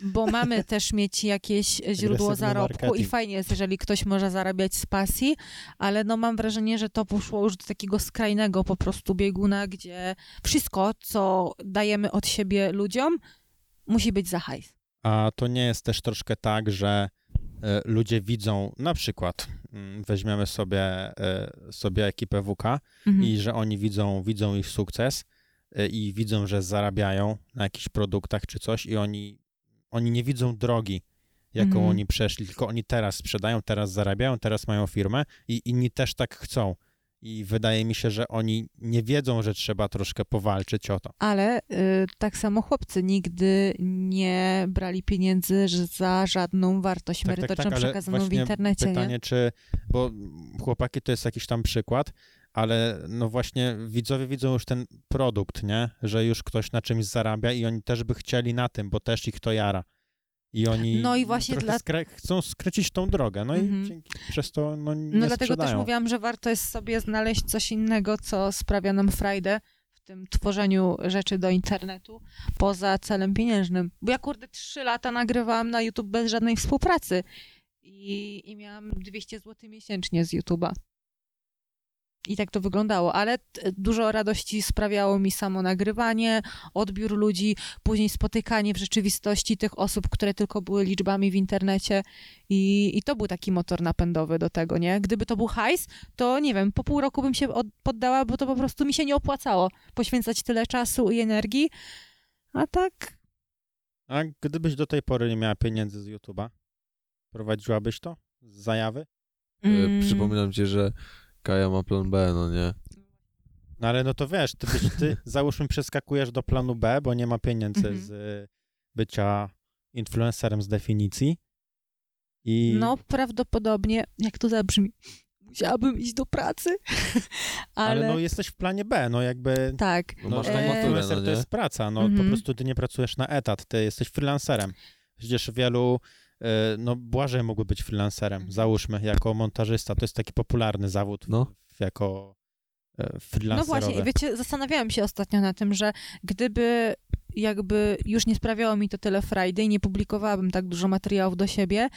bo mamy też mieć jakieś źródło zarobku i fajnie jest, jeżeli ktoś może zarabiać z pasji, ale no mam wrażenie, że to poszło już do takiego skrajnego po prostu bieguna, gdzie wszystko, co dajemy od siebie ludziom, musi być za hajs. A to nie jest też troszkę tak, że e, ludzie widzą, na przykład mm, weźmiemy sobie, e, sobie ekipę WK mhm. i że oni widzą, widzą ich sukces, i widzą, że zarabiają na jakichś produktach czy coś i oni, oni nie widzą drogi, jaką mhm. oni przeszli, tylko oni teraz sprzedają, teraz zarabiają, teraz mają firmę i inni też tak chcą. I wydaje mi się, że oni nie wiedzą, że trzeba troszkę powalczyć o to. Ale y, tak samo chłopcy nigdy nie brali pieniędzy za żadną wartość tak, merytoryczną tak, tak, przekazaną w internecie. Pytanie, nie? czy, bo chłopaki to jest jakiś tam przykład, ale no właśnie widzowie widzą już ten produkt, nie? Że już ktoś na czymś zarabia i oni też by chcieli na tym, bo też ich to jara. I oni no i właśnie dla... skre... chcą skręcić tą drogę, no i mhm. dzięki, przez to no, nie No dlatego sprzedają. też mówiłam, że warto jest sobie znaleźć coś innego, co sprawia nam frajdę w tym tworzeniu rzeczy do internetu poza celem pieniężnym. Bo ja kurde trzy lata nagrywałam na YouTube bez żadnej współpracy i, i miałam 200 zł miesięcznie z YouTube'a. I tak to wyglądało, ale dużo radości sprawiało mi samo nagrywanie, odbiór ludzi, później spotykanie w rzeczywistości tych osób, które tylko były liczbami w internecie i, i to był taki motor napędowy do tego, nie? Gdyby to był hajs, to nie wiem, po pół roku bym się od, poddała, bo to po prostu mi się nie opłacało poświęcać tyle czasu i energii, a tak... A gdybyś do tej pory nie miała pieniędzy z YouTube'a, prowadziłabyś to? Z zajawy? Mm. Przypominam ci, że Kaja ma plan B, no nie? No ale no to wiesz, ty, byś, ty załóżmy przeskakujesz do planu B, bo nie ma pieniędzy Mhm. z bycia influencerem z definicji. I No, prawdopodobnie, jak to zabrzmi, musiałabym iść do pracy, ale... ale, no jesteś w planie B, no jakby tak. No, no, masz e, maturę, influencer no to jest praca, no po Mhm. prostu ty nie pracujesz na etat, ty jesteś freelancerem. Przecież wielu, no Błażej mógłby być freelancerem, Mhm. załóżmy, jako montażysta, to jest taki popularny zawód No. jako e, No freelancerowy. właśnie, i wiecie, zastanawiałam się ostatnio na tym, że gdyby jakby już nie sprawiało mi to tyle frajdy i nie publikowałabym tak dużo materiałów do siebie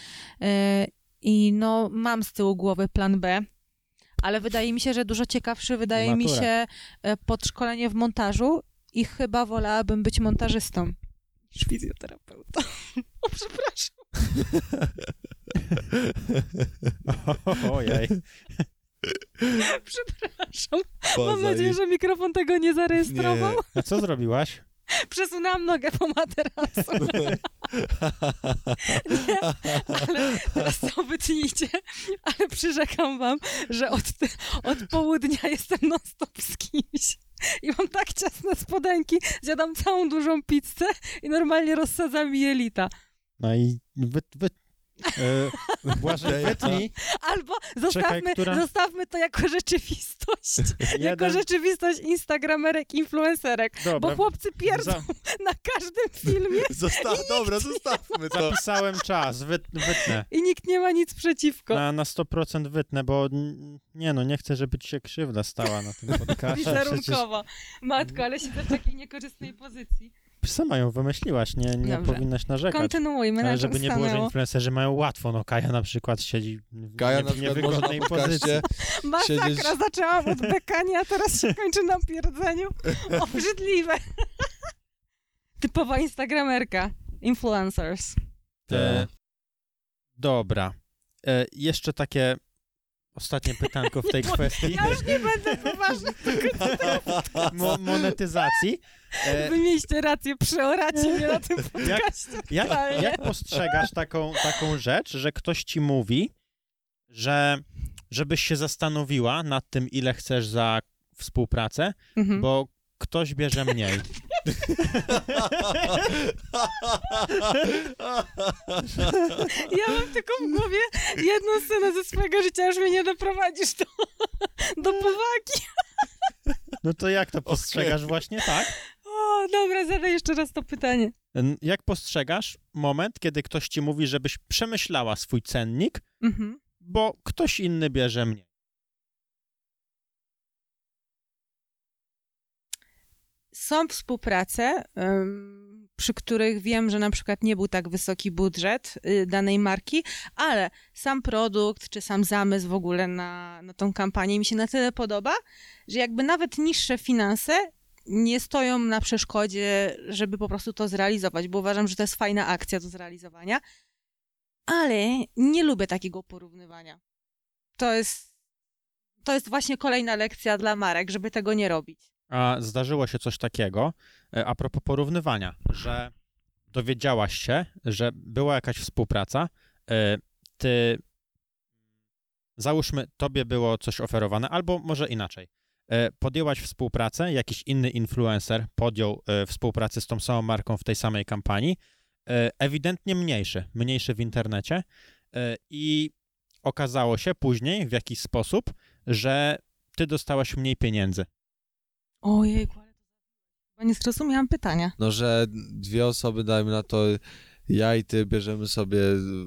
e, i no mam z tyłu głowy plan B, ale wydaje mi się, że dużo ciekawszy wydaje mi się e, podszkolenie w montażu i chyba wolałabym być montażystą fizjoterapeutą. O, przepraszam. Ojej. Przepraszam. Mam Poza nadzieję, i- że mikrofon tego nie zarejestrował. Nie. A co zrobiłaś? Przesunęłam nogę po materacu. Nie, ale teraz to wytnijcie, ale przyrzekam wam, że od, od południa jestem non-stop z kimś. I mam tak ciasne spodenki, zjadam całą dużą pizzę i normalnie rozsadzam jelita. No i wy, wy, e, Błażej, Okej, wytnij Albo zostawmy, która- zostawmy to jako rzeczywistość. Jako rzeczywistość instagramerek, influencerek. Bo Dobra, chłopcy pierdzą za, na każdym filmie Zostaw, dobra, zostawmy to. zapisałem czas, wy, wytnę. i nikt nie ma nic przeciwko. Na, na 100% wytnę, bo nie no, nie chcę, żeby ci się krzywda stała na tym podcastie. Przecież Wizerunkowo. Matko, ale siedzę w takiej niekorzystnej pozycji. Sama ją wymyśliłaś, nie, nie Dobrze. powinnaś narzekać. Kontynuujmy, na Ale żeby nie było, że stanęło. influencerzy mają łatwo, no Kaja na przykład siedzi w Kaja nie, na przykład może na podcaście Masakra, siedzieć- zaczęłam od bekania, a teraz się kończy na pierdzeniu. Obrzydliwe. Typowa instagramerka. Influencers. E, dobra. E, jeszcze takie ostatnie pytanko w tej kwestii Ja już nie będę poważna, mo monetyzacji. E, wy mieliście rację, przeoracie mnie na tym podcaście. jak, totalnie. jak postrzegasz taką, taką rzecz, że ktoś ci mówi, że żebyś się zastanowiła nad tym, ile chcesz za współpracę, Mhm. bo ktoś bierze mniej. Ja mam tylko w głowie jedną scenę ze swojego życia, już mnie nie doprowadzisz do, do powagi. No to jak to postrzegasz właśnie tak? O, dobra, zadaj jeszcze raz to pytanie. Jak postrzegasz moment, kiedy ktoś ci mówi, żebyś przemyślała swój cennik, Mhm. bo ktoś inny bierze mniej? Są współprace, ym, przy których wiem, że na przykład nie był tak wysoki budżet y, danej marki, ale sam produkt czy sam zamysł w ogóle na, na tą kampanię mi się na tyle podoba, że jakby nawet niższe finanse nie stoją na przeszkodzie, żeby po prostu to zrealizować, bo uważam, że to jest fajna akcja do zrealizowania, ale nie lubię takiego porównywania. To jest, to jest właśnie kolejna lekcja dla marek, żeby tego nie robić. A zdarzyło się coś takiego, a propos porównywania, że dowiedziałaś się, że była jakaś współpraca, e, ty, załóżmy, tobie było coś oferowane, albo może inaczej. E, Podjęłaś współpracę, jakiś inny influencer podjął e, współpracę z tą samą marką w tej samej kampanii, e, ewidentnie mniejszy, mniejszy w internecie e, i okazało się później w jakiś sposób, że ty dostałaś mniej pieniędzy. Ojej, nie zrozumiałam pytania. No, że dwie osoby, dajmy na to, ja i ty bierzemy sobie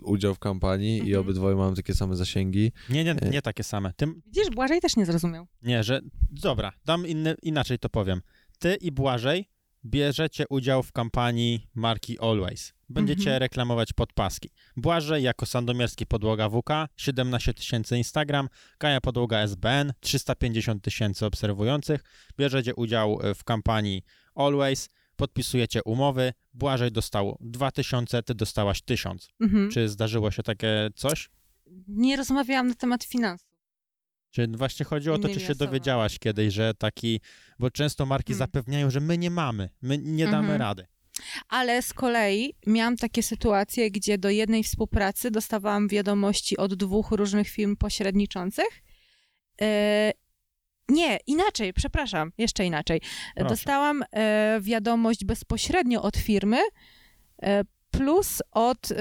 udział w kampanii i Mhm. obydwoje mamy takie same zasięgi. Nie, nie, nie takie same. Tym, Widzisz, Błażej też nie zrozumiał. nie, że. Dobra, dam inny, inaczej to powiem. Ty i Błażej bierzecie udział w kampanii marki Always. Będziecie Mhm. reklamować podpaski. Błażej jako Sandomierski Podłoga WK, 17 tysięcy Instagram, Kaja Podłoga SBN, 350 tysięcy obserwujących. Bierzecie udział e, w kampanii Always, podpisujecie umowy. Błażej dostał 2000, ty dostałaś 1000. Mhm. Czy zdarzyło się takie coś? Nie rozmawiałam na temat finansów. Czy właśnie chodzi o to, czy się osobami. dowiedziałaś kiedyś, że taki, bo często marki Hmm. zapewniają, że my nie mamy, my nie damy Mhm. rady. Ale z kolei miałam takie sytuacje, gdzie do jednej współpracy dostawałam wiadomości od dwóch różnych firm pośredniczących E, nie, inaczej, przepraszam, jeszcze inaczej. Proszę. Dostałam e, wiadomość bezpośrednio od firmy, e, plus od y,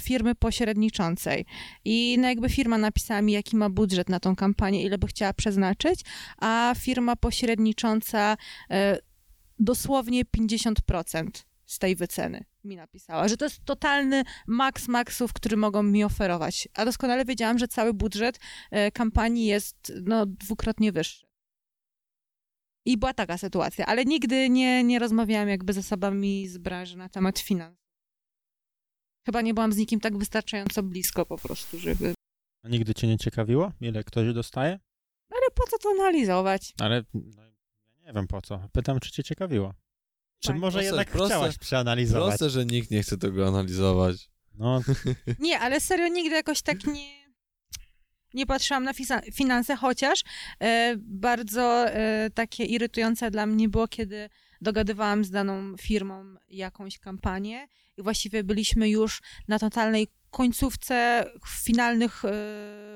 firmy pośredniczącej. I no jakby firma napisała mi, jaki ma budżet na tą kampanię, ile by chciała przeznaczyć, a firma pośrednicząca y, dosłownie 50% z tej wyceny mi napisała, że to jest totalny maks maksów, który mogą mi oferować. A doskonale wiedziałam, że cały budżet y, kampanii jest no, dwukrotnie wyższy. I była taka sytuacja, ale nigdy nie, nie rozmawiałam jakby ze osobami z branży na temat finansów. Chyba nie byłam z nikim tak wystarczająco blisko po prostu, żeby... A nigdy cię nie ciekawiło, ile ktoś dostaje? Ale po co to analizować? Ale no, ja nie wiem po co. Pytam, czy cię ciekawiło. Czy tak. może proste, jednak proste, chciałaś przeanalizować? Proste, że nikt nie chce tego analizować. No. nie, ale serio nigdy jakoś tak nie nie patrzyłam na finanse, chociaż e, bardzo e, takie irytujące dla mnie było, kiedy dogadywałam z daną firmą jakąś kampanię i właściwie byliśmy już na totalnej końcówce w finalnych y,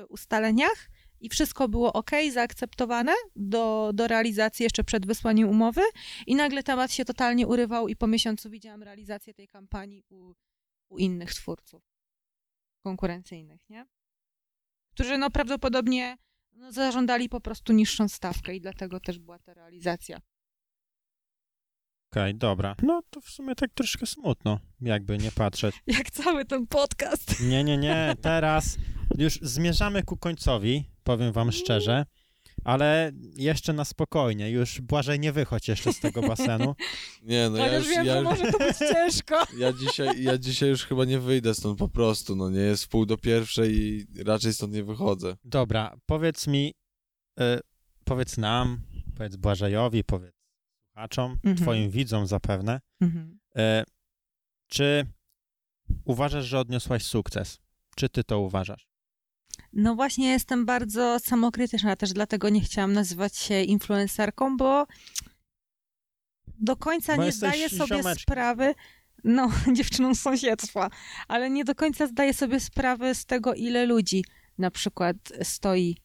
ustaleniach i wszystko było ok, zaakceptowane do, do realizacji jeszcze przed wysłaniem umowy i nagle temat się totalnie urywał i po miesiącu widziałam realizację tej kampanii u, u innych twórców konkurencyjnych, nie? Którzy no prawdopodobnie no, zażądali po prostu niższą stawkę i dlatego też była ta realizacja. Okej, okay, dobra. No to w sumie tak troszkę smutno, jakby nie patrzeć. Jak cały ten podcast. Nie, nie, nie. Teraz już zmierzamy ku końcowi, powiem wam szczerze. Ale jeszcze na spokojnie, już Błażej nie wychodź jeszcze z tego basenu. Nie, no ja już, wiem, ja, że może to być ciężko. Ja dzisiaj, ja dzisiaj już chyba nie wyjdę stąd po prostu, no nie jest pół do pierwszej i raczej stąd nie wychodzę. Dobra, powiedz mi, y, powiedz nam, powiedz Błażejowi, powiedz słuchaczom, mhm. twoim widzom zapewne, mhm. e, czy uważasz, że odniosłaś sukces? Czy ty to uważasz? No właśnie jestem bardzo samokrytyczna, też dlatego nie chciałam nazywać się influencerką, bo do końca bo nie zdaję sobie sprawy, no, dziewczyną z sąsiedztwa, ale nie do końca zdaję sobie sprawy z tego, ile ludzi na przykład stoi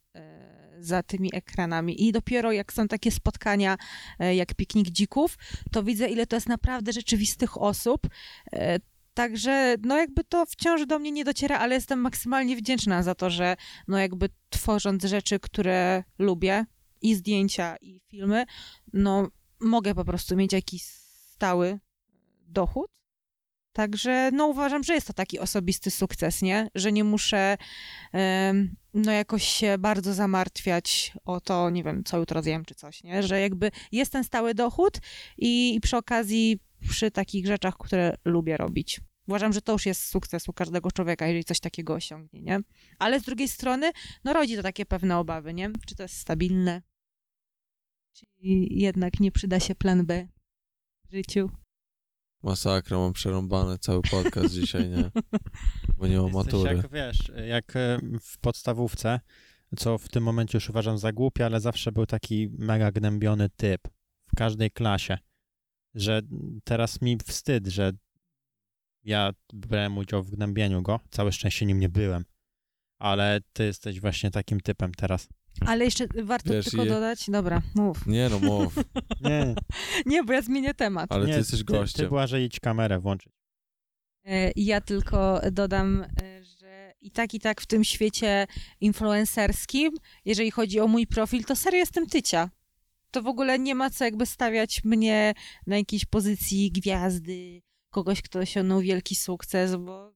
za tymi ekranami. I dopiero jak są takie spotkania e, jak Piknik Dzików, to widzę, ile to jest naprawdę rzeczywistych osób. Także, no jakby to wciąż do mnie nie dociera, ale jestem maksymalnie wdzięczna za to, że no jakby tworząc rzeczy, które lubię, i zdjęcia, i filmy, no mogę po prostu mieć jakiś stały dochód. Także no uważam, że jest to taki osobisty sukces, nie? Że nie muszę no jakoś się bardzo zamartwiać o to, nie wiem, co jutro zjem czy coś, nie? Że jakby jest ten stały dochód i, i przy okazji przy takich rzeczach, które lubię robić. Uważam, że to już jest sukces u każdego człowieka, jeżeli coś takiego osiągnie, nie? Ale z drugiej strony, no rodzi to takie pewne obawy, nie? Czy to jest stabilne? Czy jednak nie przyda się plan B w życiu? Masakra, mam przerąbane cały podcast dzisiaj, nie? Bo nie mam matury. jak, wiesz, jak e, w podstawówce, co w tym momencie już uważam za głupie, ale zawsze był taki mega gnębiony typ w każdej klasie, że teraz mi wstyd, że ja brałem udział w gnębieniu go, całe szczęście nim nie byłem, ale ty jesteś właśnie takim typem teraz. Ale jeszcze warto Wiesz, tylko je... dodać, dobra, mów. Nie no, mów. nie. nie, bo ja zmienię temat. Ale nie, ty jesteś gościem. Ty, ty że idź kamerę włączyć. E, ja tylko dodam, e, że i tak, i tak w tym świecie influencerskim, jeżeli chodzi o mój profil, to serio jestem tycia. To w ogóle nie ma co jakby stawiać mnie na jakiejś pozycji gwiazdy, kogoś, kto osiągnął wielki sukces, bo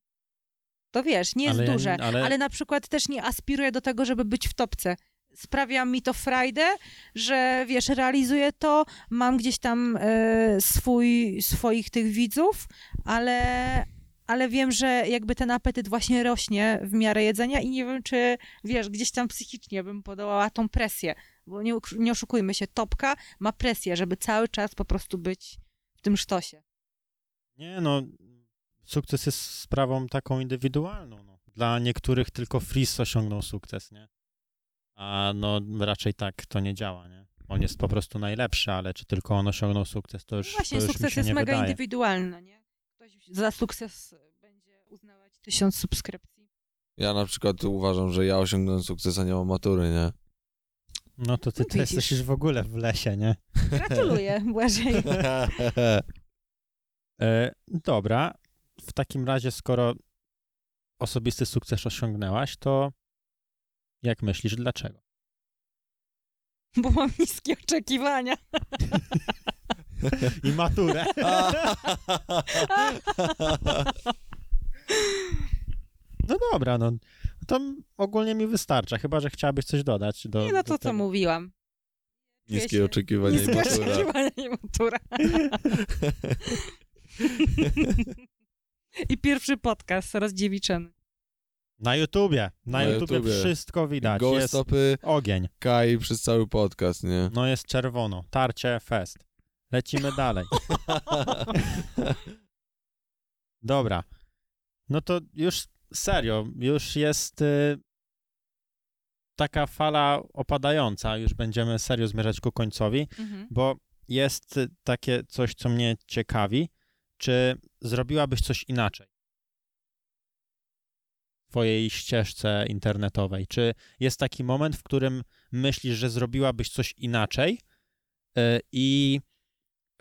to wiesz, nie jest ale duże, ale... ale... na przykład też nie aspiruję do tego, żeby być w topce sprawia mi to frajdę, że wiesz, realizuję to, mam gdzieś tam e, swój, swoich tych widzów, ale, ale wiem, że jakby ten apetyt właśnie rośnie w miarę jedzenia i nie wiem, czy wiesz, gdzieś tam psychicznie bym podołała tą presję, bo nie, nie oszukujmy się, topka ma presję, żeby cały czas po prostu być w tym sztosie. Nie, no, sukces jest sprawą taką indywidualną. No. Dla niektórych tylko Fris osiągnął sukces, nie? A no raczej tak to nie działa, nie? On jest po prostu najlepszy, ale czy tylko on osiągnął sukces, to już no Właśnie, to już sukces jest mega wydaje. indywidualny, nie? Ktoś za sukces będzie uznawać tysiąc subskrypcji. Ja na przykład uważam, że ja osiągnąłem sukces, a nie mam matury, nie? No to ty No to widzisz. jesteś już w ogóle w lesie, nie? Gratuluję, Błażej. E, dobra, w takim razie, skoro osobisty sukces osiągnęłaś, to jak myślisz, dlaczego? Bo mam niskie oczekiwania. I maturę. No dobra, no to ogólnie mi wystarcza, chyba że chciałabyś coś dodać. Do, Nie no do to, co tego. mówiłam. Niskie oczekiwania i Niskie matura. oczekiwania i matura. I pierwszy podcast rozdziewiczony. Na YouTubie, na, Na YouTubie, YouTubie. wszystko widać, Gołe jest stopy ogień, Kai przez cały podcast, nie? no jest czerwono, tarcie, fest. Lecimy dalej. Dobra, no to już serio, już jest y, taka fala opadająca, już będziemy serio zmierzać ku końcowi, Mhm. bo jest y, takie coś, co mnie ciekawi, czy zrobiłabyś coś inaczej w twojej ścieżce internetowej? Czy jest taki moment, w którym myślisz, że zrobiłabyś coś inaczej y, i,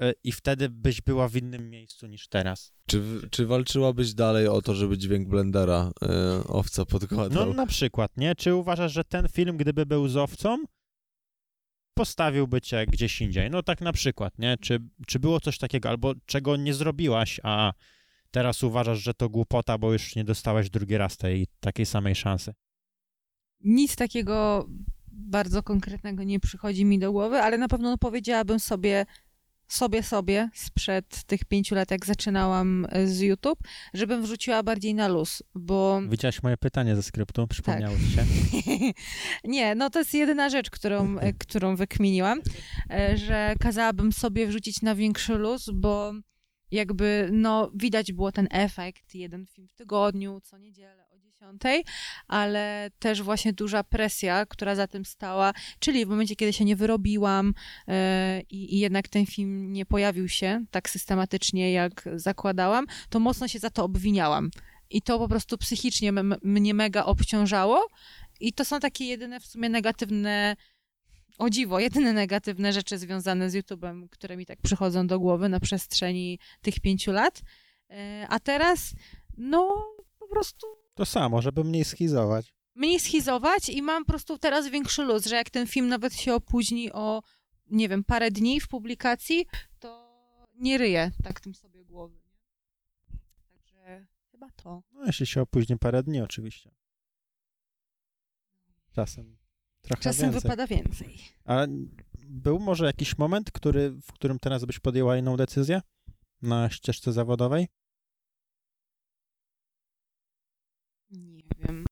y, i wtedy byś była w innym miejscu niż teraz? Czy, czy walczyłabyś dalej o to, żeby dźwięk blendera e, owca No podkładał? na przykład, nie? Czy uważasz, że ten film, gdyby był z owcą, postawiłby cię gdzieś indziej? No tak na przykład, nie? Czy, czy było coś takiego, albo czego nie zrobiłaś, a teraz uważasz, że to głupota, bo już nie dostałeś drugi raz tej takiej samej szansy? Nic takiego bardzo konkretnego nie przychodzi mi do głowy, ale na pewno powiedziałabym sobie, sobie, sobie sprzed tych pięciu lat, jak zaczynałam e, z YouTube, żebym wrzuciła bardziej na luz, bo Widziałaś moje pytanie ze skryptu? Przypomniało ci się? nie, no to jest jedyna rzecz, którą, e, którą wykminiłam, e, że kazałabym sobie wrzucić na większy luz, bo jakby, no, widać było ten efekt, jeden film w tygodniu, co niedzielę 10, ale też właśnie duża presja, która za tym stała, czyli w momencie, kiedy się nie wyrobiłam e, i, jednak ten film nie pojawił się tak systematycznie, jak zakładałam, to mocno się za to obwiniałam. I to po prostu psychicznie mnie mega obciążało. I to są takie jedyne w sumie negatywne, o dziwo, jedyne negatywne rzeczy związane z YouTube'em, które mi tak przychodzą do głowy na przestrzeni tych pięciu lat. E, A teraz, no, po prostu To samo, żeby mniej schizować. mniej schizować i mam po prostu teraz większy luz, że jak ten film nawet się opóźni o, nie wiem, parę dni w publikacji, to nie ryję tak tym sobie głowy. Także chyba to. No jeśli się opóźni parę dni oczywiście. Czasem trochę Czasem więcej. wypada więcej. A był może jakiś moment, który, w którym teraz byś podjęła inną decyzję na ścieżce zawodowej? Nie wiem.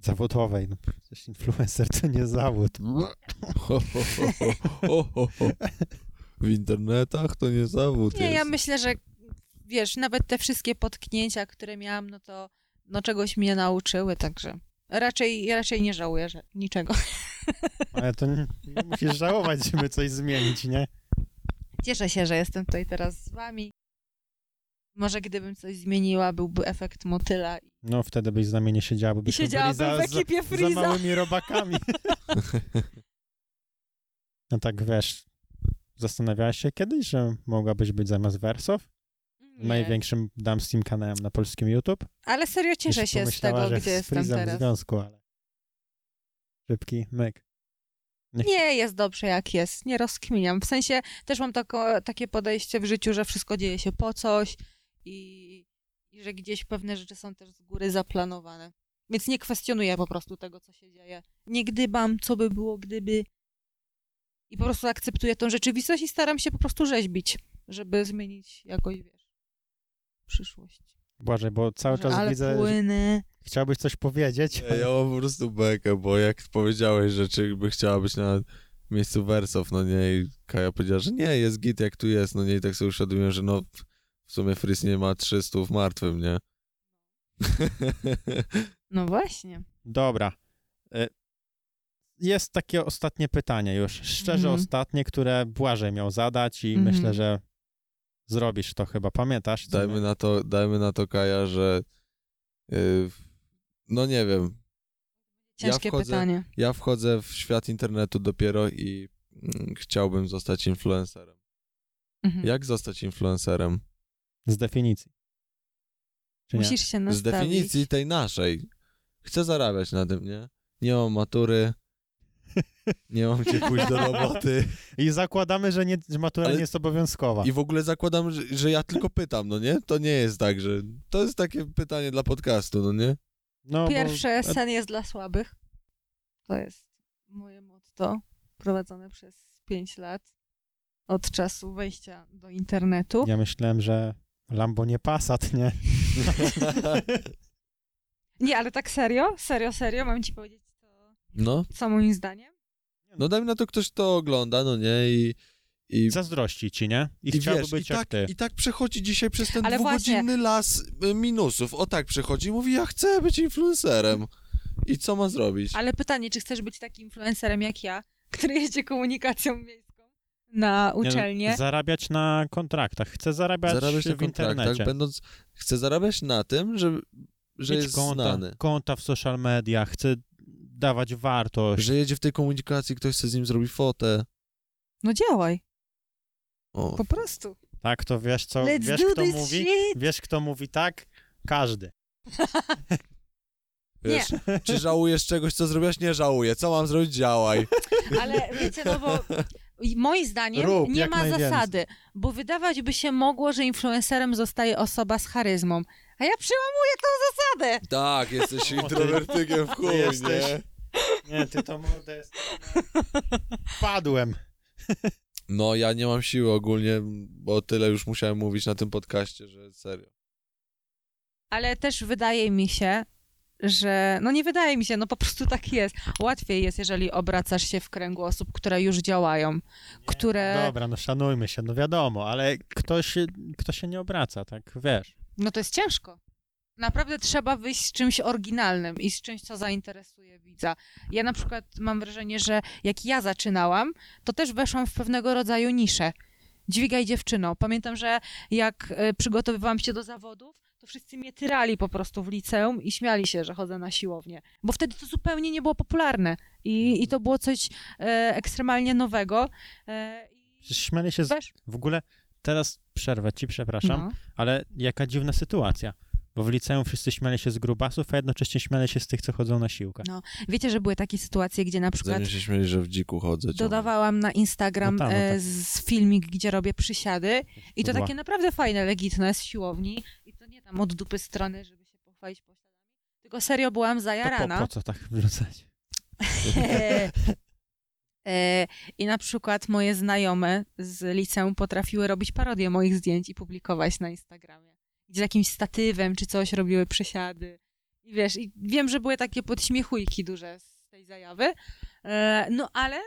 Zawodowej, no przecież influencer to nie zawód. Ho, ho, ho. W internetach to nie zawód Nie, jest. ja myślę, że wiesz, nawet te wszystkie potknięcia, które miałam, no to no czegoś mnie nauczyły, także raczej, ja raczej nie żałuję że niczego. Ale to nie, nie musisz żałować, żeby coś zmienić, nie? Cieszę się, że jestem tutaj teraz z wami. Może gdybym coś zmieniła, byłby efekt motyla. No wtedy byś z nami nie siedziała, bo byli siedziałabym za, w ekipie za, małymi robakami. No tak, wiesz, zastanawiałaś się kiedyś, że mogłabyś być zamiast Wersow? Nie. Największym damskim kanałem na polskim YouTube? Ale serio cieszę się z tego, gdzie jestem Freezem w teraz. związku, ale... Szybki myk. Nie, jest dobrze jak jest, nie rozkminiam. W sensie też mam tako, takie podejście w życiu, że wszystko dzieje się po coś i, i że gdzieś pewne rzeczy są też z góry zaplanowane. Więc nie kwestionuję po prostu tego, co się dzieje. Nie gdybam, co by było, gdyby. I po prostu akceptuję tą rzeczywistość i staram się po prostu rzeźbić, żeby zmienić jakoś, wiesz, przyszłość. Błażej, bo cały czas Ale widzę, że płynę. chciałbyś coś powiedzieć. Nie, ja mam po prostu bekę, bo jak powiedziałeś, że czy by chciała być na miejscu Wersow, no nie, i Kaja powiedziała, że nie, jest git jak tu jest, no nie, i tak sobie uświadomiłem, że no w sumie Fris nie ma 300 w martwym, nie? No właśnie. Dobra. Y, Jest takie ostatnie pytanie już, szczerze Mhm. ostatnie, które Błażej miał zadać i Mhm. myślę, że zrobisz to chyba, pamiętasz? Dajmy na to, dajmy na to Kaja, że yy, no nie wiem, Ciężkie ja wchodzę, pytanie. Ja wchodzę w świat internetu dopiero i mm, chciałbym zostać influencerem. Mhm. Jak zostać influencerem? Z definicji. Musisz się nastawić. Z definicji tej naszej. Chcę zarabiać na tym, nie? Nie mam matury, nie mam gdzie pójść do roboty. I zakładamy, że, nie, że matura Ale... nie jest obowiązkowa. I w ogóle zakładam, że, że, ja tylko pytam, no nie? To nie jest tak, że... To jest takie pytanie dla podcastu, no nie? No, Pierwsze, bo... sen jest dla słabych. To jest moje motto, prowadzone przez 5 lat od czasu wejścia do internetu. Ja myślałem, że Lambo nie Passat, nie? nie, ale tak serio? Serio, serio? Mam ci powiedzieć to, no. co moim zdaniem? No daj mi na to ktoś, kto ogląda, no nie, i... I, Zazdrości ci, nie? I, I chciałby wiesz, być i jak tak, ty. I tak przechodzi dzisiaj przez ten Ale dwugodzinny właśnie... las y, minusów. O tak przechodzi i mówi, ja chcę być influencerem. I co ma zrobić? Ale pytanie, czy chcesz być takim influencerem jak ja, który jeździ komunikacją miejską na no, uczelnię? zarabiać na kontraktach. Chcę zarabiać, zarabiać w internecie. Będąc, chcę zarabiać na tym, że, że Mieć jest konta, znany. konta w social media, chcę dawać wartość. Że jedzie w tej komunikacji, ktoś chce z nim zrobi fotę. No działaj. O. Po prostu. Tak, to wiesz co, Let's wiesz kto mówi? Shit. Wiesz kto mówi tak? Każdy. Wiesz, czy żałujesz czegoś, co zrobiłaś? Nie żałuję. Co mam zrobić? Działaj. Ale wiecie, no bo moim zdaniem Rób, nie ma zasady, bo wydawać by się mogło, że influencerem zostaje osoba z charyzmą. A ja przełamuję tą zasadę. Tak, jesteś introwertykiem w chuj, jesteś... nie? Nie, ty to mordę jest... Padłem. No, ja nie mam siły ogólnie, bo tyle już musiałem mówić na tym podcaście, że serio. Ale też wydaje mi się, że no nie wydaje mi się, no po prostu tak jest. Łatwiej jest, jeżeli obracasz się w kręgu osób, które już działają, nie, które... Dobra, no szanujmy się, no wiadomo, ale ktoś, kto się nie obraca, tak, wiesz. No to jest ciężko. Naprawdę trzeba wyjść z czymś oryginalnym i z czymś, co zainteresuje widza. Ja na przykład mam wrażenie, że jak ja zaczynałam, to też weszłam w pewnego rodzaju niszę. Dźwigaj dziewczyno. Pamiętam, że jak e, przygotowywałam się do zawodów, wszyscy mnie tyrali po prostu w liceum i śmiali się, że chodzę na siłownię. Bo wtedy to zupełnie nie było popularne i, i to było coś e, ekstremalnie nowego. E. Śmiali się z... w ogóle, teraz przerwę ci, przepraszam, no. ale jaka dziwna sytuacja. Bo w liceum wszyscy śmiali się z grubasów, a jednocześnie śmiali się z tych, co chodzą na siłkę. No, wiecie, że były takie sytuacje, gdzie na przykład... Zanim się śmieli, że w dziku chodzę. Dodawałam na Instagram no tam, no e, z filmik, gdzie robię przysiady i to takie naprawdę fajne, legitne z siłowni tam od dupy strony, żeby się pochwalić pośladami, tylko serio byłam zajarana. To po, po co tak wrzucać? E, I na przykład moje znajome z liceum potrafiły robić parodię moich zdjęć i publikować na Instagramie gdzie z jakimś statywem czy coś robiły przesiady. I wiesz, i wiem, że były takie podśmiechujki duże z tej zajawy, e, no ale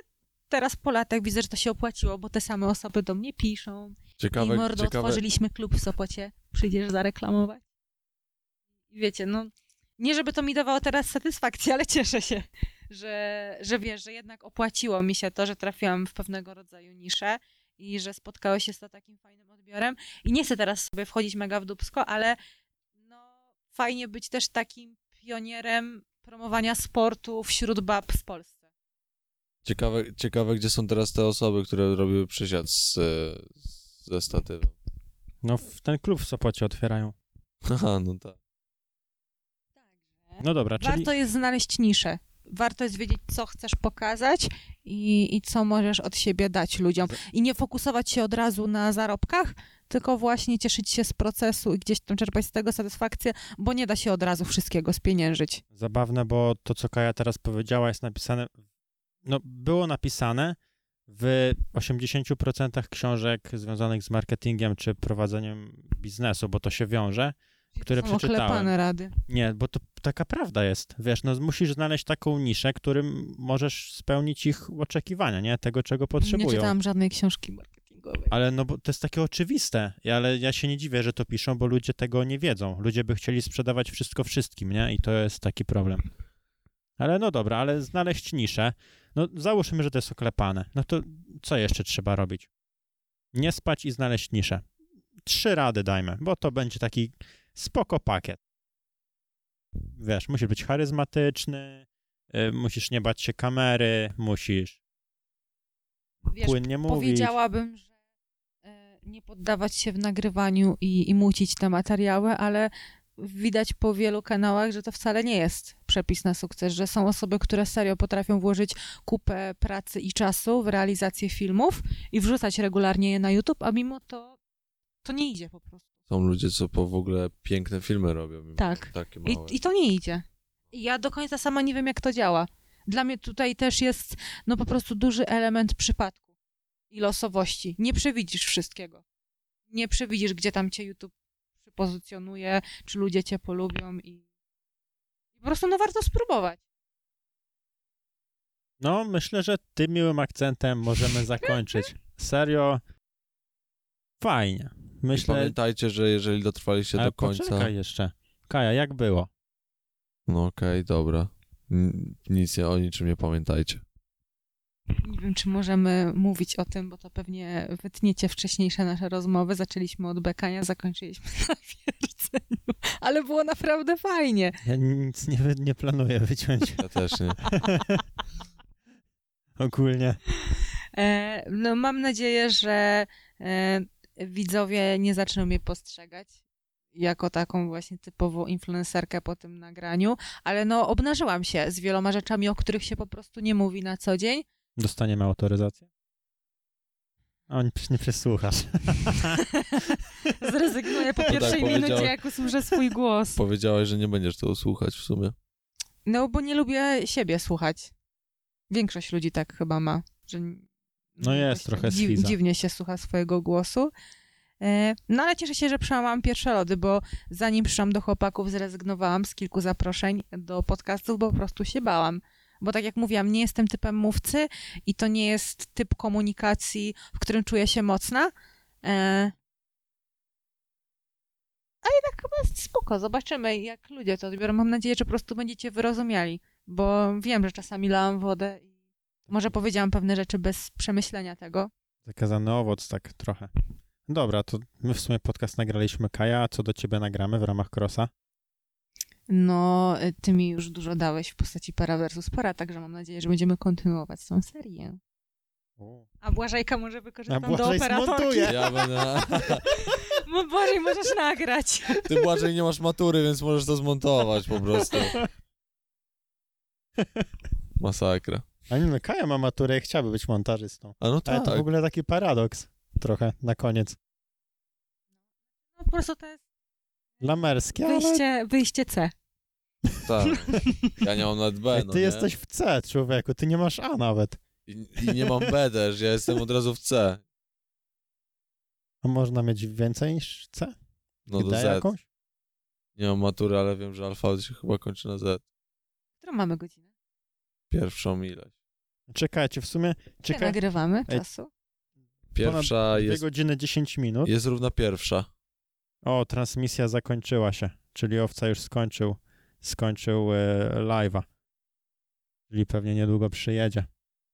teraz po latach widzę, że to się opłaciło, bo te same osoby do mnie piszą. Ciekawe, I mordo, ciekawe... otworzyliśmy klub w Sopocie, przyjdziesz zareklamować. I wiecie, no, nie żeby to mi dawało teraz satysfakcję, ale cieszę się, że, że wiesz, że jednak opłaciło mi się to, że trafiłam w pewnego rodzaju niszę i że spotkało się z to takim fajnym odbiorem. I nie chcę teraz sobie wchodzić mega w dubsko, ale no, fajnie być też takim pionierem promowania sportu wśród bab w Polsce. Ciekawe, ciekawe gdzie są teraz te osoby, które robiły przysiad z, ze statywem. No, w ten klub w Sopocie otwierają. Aha, no tak. No dobra, czyli... Warto jest znaleźć niszę warto jest wiedzieć, co chcesz pokazać i, i co możesz od siebie dać ludziom. I nie fokusować się od razu na zarobkach, tylko właśnie cieszyć się z procesu i gdzieś tam czerpać z tego satysfakcję, bo nie da się od razu wszystkiego spieniężyć. Zabawne, bo to, co Kaja teraz powiedziała, jest napisane, no było napisane w 80% książek związanych z marketingiem czy prowadzeniem biznesu, bo to się wiąże, które są przeczytałem. rady. Nie, bo to taka prawda jest. Wiesz, no musisz znaleźć taką niszę, którym możesz spełnić ich oczekiwania, nie? Tego, czego potrzebują. Nie czytałam żadnej książki marketingowej. Ale no bo to jest takie oczywiste. Ale ja się nie dziwię, że to piszą, bo ludzie tego nie wiedzą. Ludzie by chcieli sprzedawać wszystko wszystkim, nie? I to jest taki problem. Ale no dobra, ale znaleźć niszę. No załóżmy, że to jest oklepane. No to co jeszcze trzeba robić? Nie spać i znaleźć niszę. Trzy rady dajmy, bo to będzie taki spoko pakiet. Wiesz, musi być charyzmatyczny, y, musisz nie bać się kamery, musisz Wiesz, płynnie mówić. Powiedziałabym, że e, nie poddawać się w nagrywaniu i, i mucić te materiały, ale widać po wielu kanałach, że to wcale nie jest przepis na sukces, że są osoby, które serio potrafią włożyć kupę pracy i czasu w realizację filmów i wrzucać regularnie je na YouTube, a mimo to to nie idzie po prostu. Są ludzie, co po w ogóle piękne filmy robią. Tak. I, I to nie idzie. Ja do końca sama nie wiem, jak to działa. Dla mnie tutaj też jest no po prostu duży element przypadku i losowości. Nie przewidzisz wszystkiego. Nie przewidzisz, gdzie tam cię YouTube przypozycjonuje, czy ludzie cię polubią i, i po prostu no warto spróbować. No, myślę, że tym miłym akcentem możemy zakończyć. Serio, fajnie. Myślę... I pamiętajcie, że jeżeli dotrwaliście Ale do końca... poczekaj jeszcze. Kaja, jak było? No okej, okay, dobra. Nic nie, o niczym nie pamiętajcie. Nie wiem, czy możemy mówić o tym, bo to pewnie wytniecie wcześniejsze nasze rozmowy. Zaczęliśmy od bekania, zakończyliśmy na wierceniu, ale było naprawdę fajnie. Ja nic nie, nie planuję wyciąć. Ja też nie. Ogólnie. E, no mam nadzieję, że e, widzowie nie zaczną mnie postrzegać jako taką właśnie typową influencerkę po tym nagraniu, ale no obnażyłam się z wieloma rzeczami, o których się po prostu nie mówi na co dzień. Dostaniemy autoryzację? O, nie, nie przesłuchasz. Zrezygnuję po no tak, pierwszej tak, minucie, jak usłyszę swój głos. Powiedziałeś, że nie będziesz tego słuchać w sumie. No, bo nie lubię siebie słuchać. Większość ludzi tak chyba ma, że no jest trochę dziw, dziwnie się słucha swojego głosu. E, no ale cieszę się, że przełamałam pierwsze lody, bo zanim przyszłam do chłopaków, zrezygnowałam z kilku zaproszeń do podcastów, bo po prostu się bałam. Bo tak jak mówiłam, nie jestem typem mówcy i to nie jest typ komunikacji, w którym czuję się mocna. E, a jednak chyba jest spoko. Zobaczymy, jak ludzie to odbiorą. Mam nadzieję, że po prostu będziecie wyrozumiali, bo wiem, że czasami lałam wodę może powiedziałam pewne rzeczy bez przemyślenia tego. Zakazany owoc, tak trochę. Dobra, to my w sumie podcast nagraliśmy Kaja, a co do ciebie nagramy w ramach Crossa? No, ty mi już dużo dałeś w postaci para versus para, także mam nadzieję, że będziemy kontynuować tą serię. A Błażejka może wykorzystam do operatorki. Ja będę... Błażej, możesz nagrać. Ty, Błażej, nie masz matury, więc możesz to zmontować po prostu. Masakra. A nie, no Kaja ma maturę i chciałaby być montażystą. A no tak. Ale to w ogóle taki paradoks trochę na koniec. No po prostu to jest lamerskie, wyjście, ale... wyjście C. Tak. Ja nie mam nawet B, Ej, no Ty nie? jesteś w C, człowieku, ty nie masz A nawet. I, I, nie mam B też, ja jestem od razu w C. A można mieć więcej niż C? No do Z. Jakąś? Nie mam matury, ale wiem, że alfabet się chyba kończy na Z. Którą mamy godzinę? Pierwszą ilość. Czekajcie, w sumie... Czekaj... nagrywamy czasu? Pierwsza jest... 2 godziny 10 minut. Jest równa pierwsza. O, transmisja zakończyła się, czyli owca już skończył, skończył e, live'a. Czyli pewnie niedługo przyjedzie.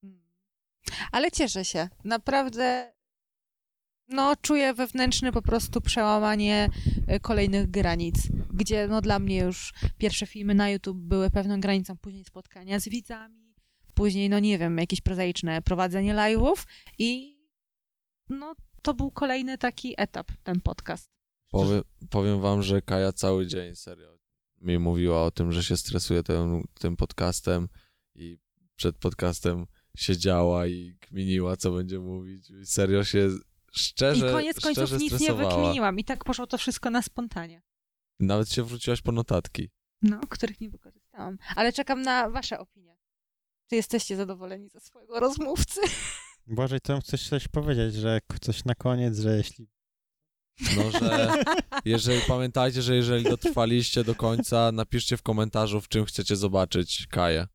Hmm. Ale cieszę się. Naprawdę no, czuję wewnętrzne po prostu przełamanie e, kolejnych granic, gdzie no dla mnie już pierwsze filmy na YouTube były pewną granicą, później spotkania z widzami, później, no nie wiem, jakieś prozaiczne prowadzenie live'ów i no to był kolejny taki etap, ten podcast. Powiem, powiem wam, że Kaja cały dzień serio mi mówiła o tym, że się stresuje tym, tym podcastem i przed podcastem siedziała i kminiła, co będzie mówić. Serio się szczerze I koniec końców nic stresowała. nie wykminiłam i tak poszło to wszystko na spontanie. Nawet się wróciłaś po notatki. No, których nie wykorzystałam. Ale czekam na wasze opinie. Czy jesteście zadowoleni ze swojego rozmówcy? Błażej, to chcesz coś powiedzieć, że coś na koniec, że jeśli... No, że jeżeli pamiętajcie, że jeżeli dotrwaliście do końca, napiszcie w komentarzu, w czym chcecie zobaczyć Kaję.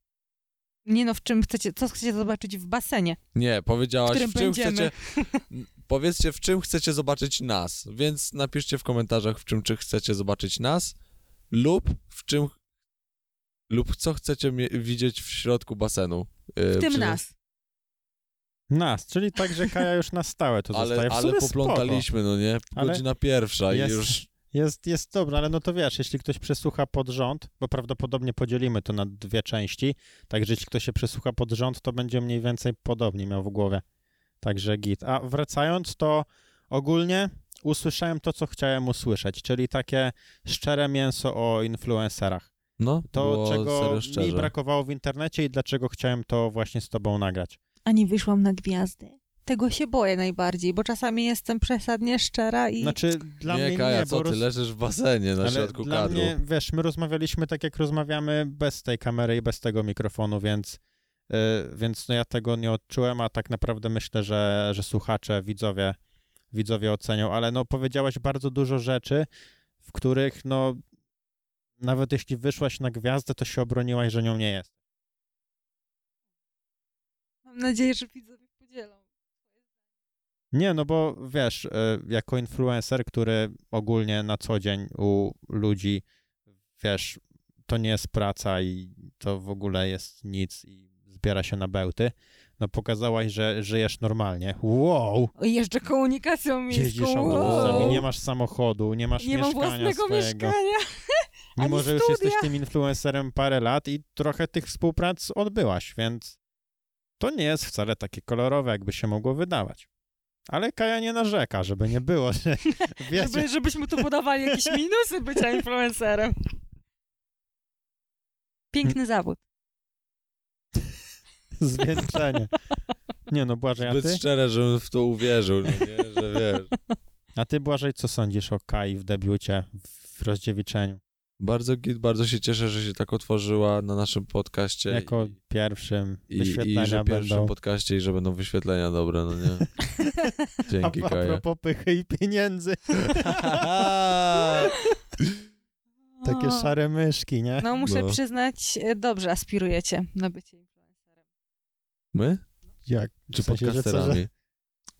Nie no, w czym chcecie, co chcecie zobaczyć w basenie? Nie, powiedziałaś, w, w czym będziemy. chcecie... Powiedzcie, w czym chcecie zobaczyć nas, więc napiszcie w komentarzach, w czym czy chcecie zobaczyć nas lub w czym lub co chcecie widzieć w środku basenu. Yy, w tym nas. Nas, czyli tak, że Kaja już na stałe to ale, zostaje. W ale poplątaliśmy, spoko. no nie? Godzina ale pierwsza jest, i już... Jest, jest dobra, ale no to wiesz, jeśli ktoś przesłucha pod rząd, bo prawdopodobnie podzielimy to na dwie części, także jeśli ktoś się przesłucha pod rząd, to będzie mniej więcej podobnie miał w głowie. Także git. A wracając, to ogólnie usłyszałem to, co chciałem usłyszeć, czyli takie szczere mięso o influencerach. No, To, czego mi brakowało w internecie i dlaczego chciałem to właśnie z tobą nagrać. A nie wyszłam na gwiazdy. Tego się boję najbardziej, bo czasami jestem przesadnie szczera i... Znaczy, dla nie, mnie Kaja, nie, co bo ty roz... leżysz w basenie na Ale środku dla kadru. mnie, wiesz, my rozmawialiśmy tak, jak rozmawiamy bez tej kamery i bez tego mikrofonu, więc, yy, więc no ja tego nie odczułem, a tak naprawdę myślę, że, że słuchacze, widzowie, widzowie ocenią, ale no powiedziałaś bardzo dużo rzeczy, w których no nawet jeśli wyszłaś na gwiazdę, to się obroniłaś, że nią nie jest. Mam nadzieję, że widzowie podzielą. Nie, no bo wiesz, y, jako influencer, który ogólnie na co dzień u ludzi, wiesz, to nie jest praca i to w ogóle jest nic i zbiera się na bełty, no pokazałaś, że żyjesz normalnie. Wow! Jeżdżę komunikacją Jeździsz miejską. autobusami, wow. nie masz samochodu, nie masz Nie mam mieszkania własnego swojego. mieszkania. Mimo, że już studia. jesteś tym influencerem parę lat i trochę tych współprac odbyłaś, więc to nie jest wcale takie kolorowe, jakby się mogło wydawać. Ale Kaja nie narzeka, żeby nie było, że wiecie, Żeby, żebyśmy tu podawali jakieś minusy bycia influencerem. Piękny zawód. zwieńczenie. Nie no, Błażej, a Zbyt ty? szczere, żebym w to uwierzył, no nie, że wiesz. A ty, Błażej, co sądzisz o Kai w debiucie, w rozdziewiczeniu? Bardzo git, bardzo się cieszę, że się tak otworzyła na naszym podcaście. Jako i, pierwszym i, i że pierwszym będą... podcaście i że będą wyświetlenia dobre, no nie? Dzięki, a, a Kaja. propos pychy i pieniędzy. Takie O. szare myszki, nie? No muszę No. przyznać, e, dobrze aspirujecie na bycie influencerem. My? Jak? Czy W sensie, że co, że- podcasterami?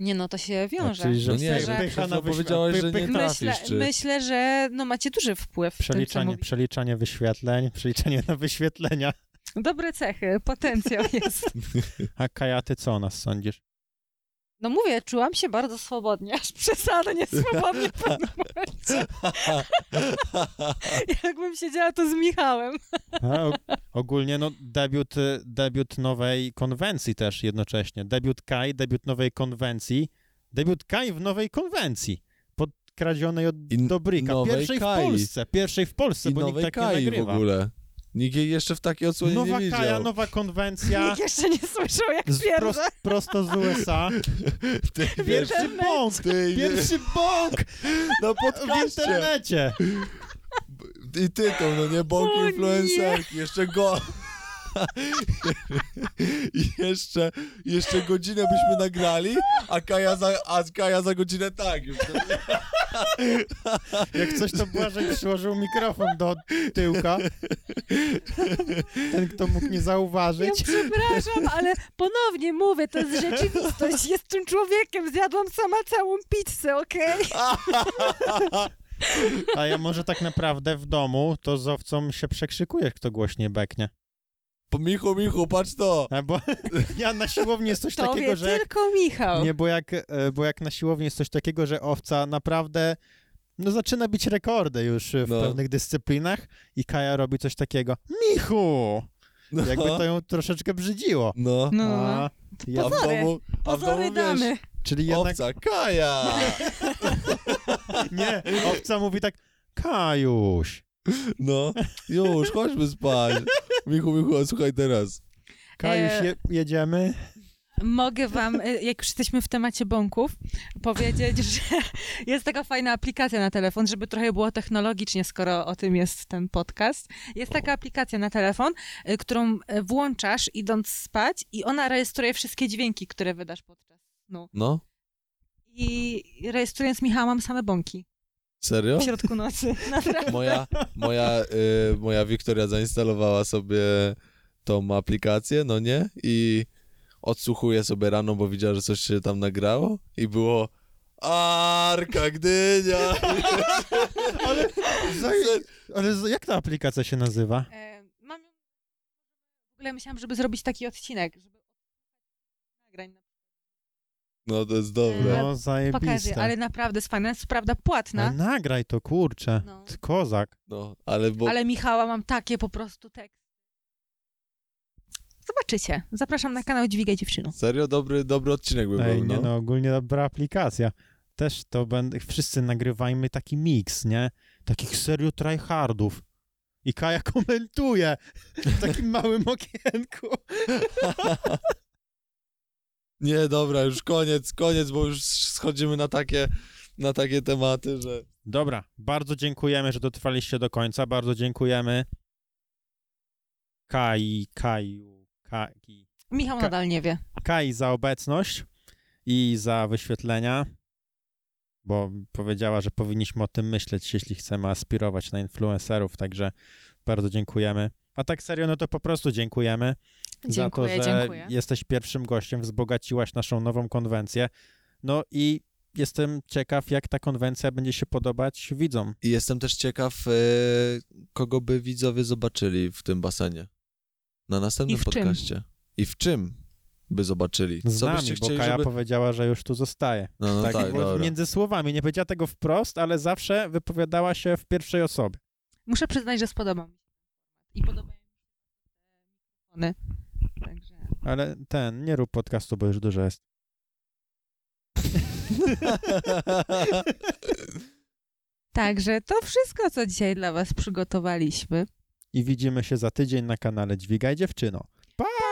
Nie no, to się A, wiąże. czyli, że No nie, myślę, że- pycha na no wyświe- powiedziałeś, że nie trafisz. Myślę, czy- myślę, że no macie duży wpływ w tym, co Przeliczanie, mówicie. przeliczanie wyświetleń, przeliczanie na wyświetlenia. Dobre cechy, potencjał jest. A Kaja, ty co o nas sądzisz? No mówię, czułam się bardzo swobodnie, aż przesadnie swobodnie w pewnym momencie. Jakbym siedziała tu z Michałem. A, ogólnie no debiut, debiut nowej konwencji też jednocześnie. Debiut Kai, debiut nowej konwencji. Debiut Kai w nowej konwencji. Podkradzionej od I Dobryka. Pierwszej Kai. w Polsce. Pierwszej w Polsce, I bo nikt tak Kai nie w nagrywa. ogóle. Nikt jej jeszcze w takiej odsłonie Nowa nie Kaja, widział. nowa konwencja. Nikt jeszcze nie słyszał, jak twierdzę. prost, prosto z USA. Ty, Pierwszy bąk! ty, Pierwszy bąk na w podcaście. internecie. I tytuł, no nie, bąk influencerki, jeszcze go... I jeszcze, jeszcze godzinę byśmy nagrali, a Kaja za, a Kaja za godzinę tak już. Jak coś, to Błażej przyłożył mikrofon do tyłka. Ten, kto mógł nie Ja zauważyć. przepraszam, ale ponownie mówię, to jest rzeczywistość. Jestem człowiekiem, zjadłam sama całą pizzę, okej? A ja może tak naprawdę w domu to z owcą się przekrzykujesz, kto głośniej beknie. Michu, Michu, patrz to! A bo ja na siłowni jest coś To takiego, wie że... Jak, tylko Michał. nie, bo jak, e, bo jak na siłowni jest coś takiego, że owca naprawdę no zaczyna bić rekordy już w No. pewnych dyscyplinach i Kaja robi coś takiego. Michu! No, Jakby to ją troszeczkę brzydziło. no. No, A, ja, A w Pozory. domu, a w pozory domu damy. wiesz, czyli jednak owca, Kaja! nie, owca mówi tak Kajuś. No, już, chodźmy spać. Michu, Michu, słuchaj teraz. Kajuś, E, je, jedziemy? Mogę wam, y, jak już jesteśmy w temacie bąków, powiedzieć, że jest taka fajna aplikacja na telefon, żeby trochę było technologicznie, skoro o tym jest ten podcast. Jest taka aplikacja na telefon, y, którą włączasz idąc spać i ona rejestruje wszystkie dźwięki, które wydasz podczas snu. No, I rejestrując Michała mam same bąki serio? w środku nocy. Naprawdę. Moja, moja, y, moja Wiktoria zainstalowała sobie tą aplikację, no nie? I odsłuchuje sobie rano, bo widziała, że coś się tam nagrało i było Arka Gdynia! Ale, ale jak ta aplikacja się nazywa? E, Mam ją... W ogóle myślałam, żeby zrobić taki odcinek, żeby nagrań. No to jest dobre. No, Pokażę, zajebiste. ale naprawdę jest fajna, jest prawda płatna. Ale nagraj to, kurczę. No. Ty kozak. No, ale bo... Ale Michała mam takie po prostu teksty. Zobaczycie. Zapraszam na kanał Dźwigaj Dziewczynu. Serio dobry, dobry odcinek by Ej, był, nie no. no, ogólnie dobra aplikacja. Też to będę, wszyscy nagrywajmy taki miks, nie? Takich serio tryhardów. I Kaja komentuje w takim małym okienku. Nie, dobra, już koniec, koniec, bo już schodzimy na takie, na takie tematy, że... Dobra, bardzo dziękujemy, że dotrwaliście do końca. Bardzo dziękujemy Kai, Kaju, Kai, Michał Ka- nadal nie wie. Kai za obecność i za wyświetlenia, bo powiedziała, że powinniśmy o tym myśleć, jeśli chcemy aspirować na influencerów, także bardzo dziękujemy. A tak serio, no to po prostu dziękujemy Dziękuję, za to, że dziękuję. jesteś pierwszym gościem, wzbogaciłaś naszą nową konwencję. No i jestem ciekaw, jak ta konwencja będzie się podobać widzom. I jestem też ciekaw, e, kogo by widzowie zobaczyli w tym basenie. Na następnym I w czym? podcaście. I w czym by zobaczyli? Z Co nami, byście bo chcieli, Kaja żeby... powiedziała, że już tu zostaje. No, no tak, tak, bo między słowami, nie powiedziała tego wprost, ale zawsze wypowiadała się w pierwszej osobie. Muszę przyznać, że spodobał mi się. I podobają mi się mikrofony. Ale ten, nie rób podcastu, bo już dużo jest. Także to wszystko, co dzisiaj dla was przygotowaliśmy. I widzimy się za tydzień na kanale Dźwigaj Dziewczyno. Pa!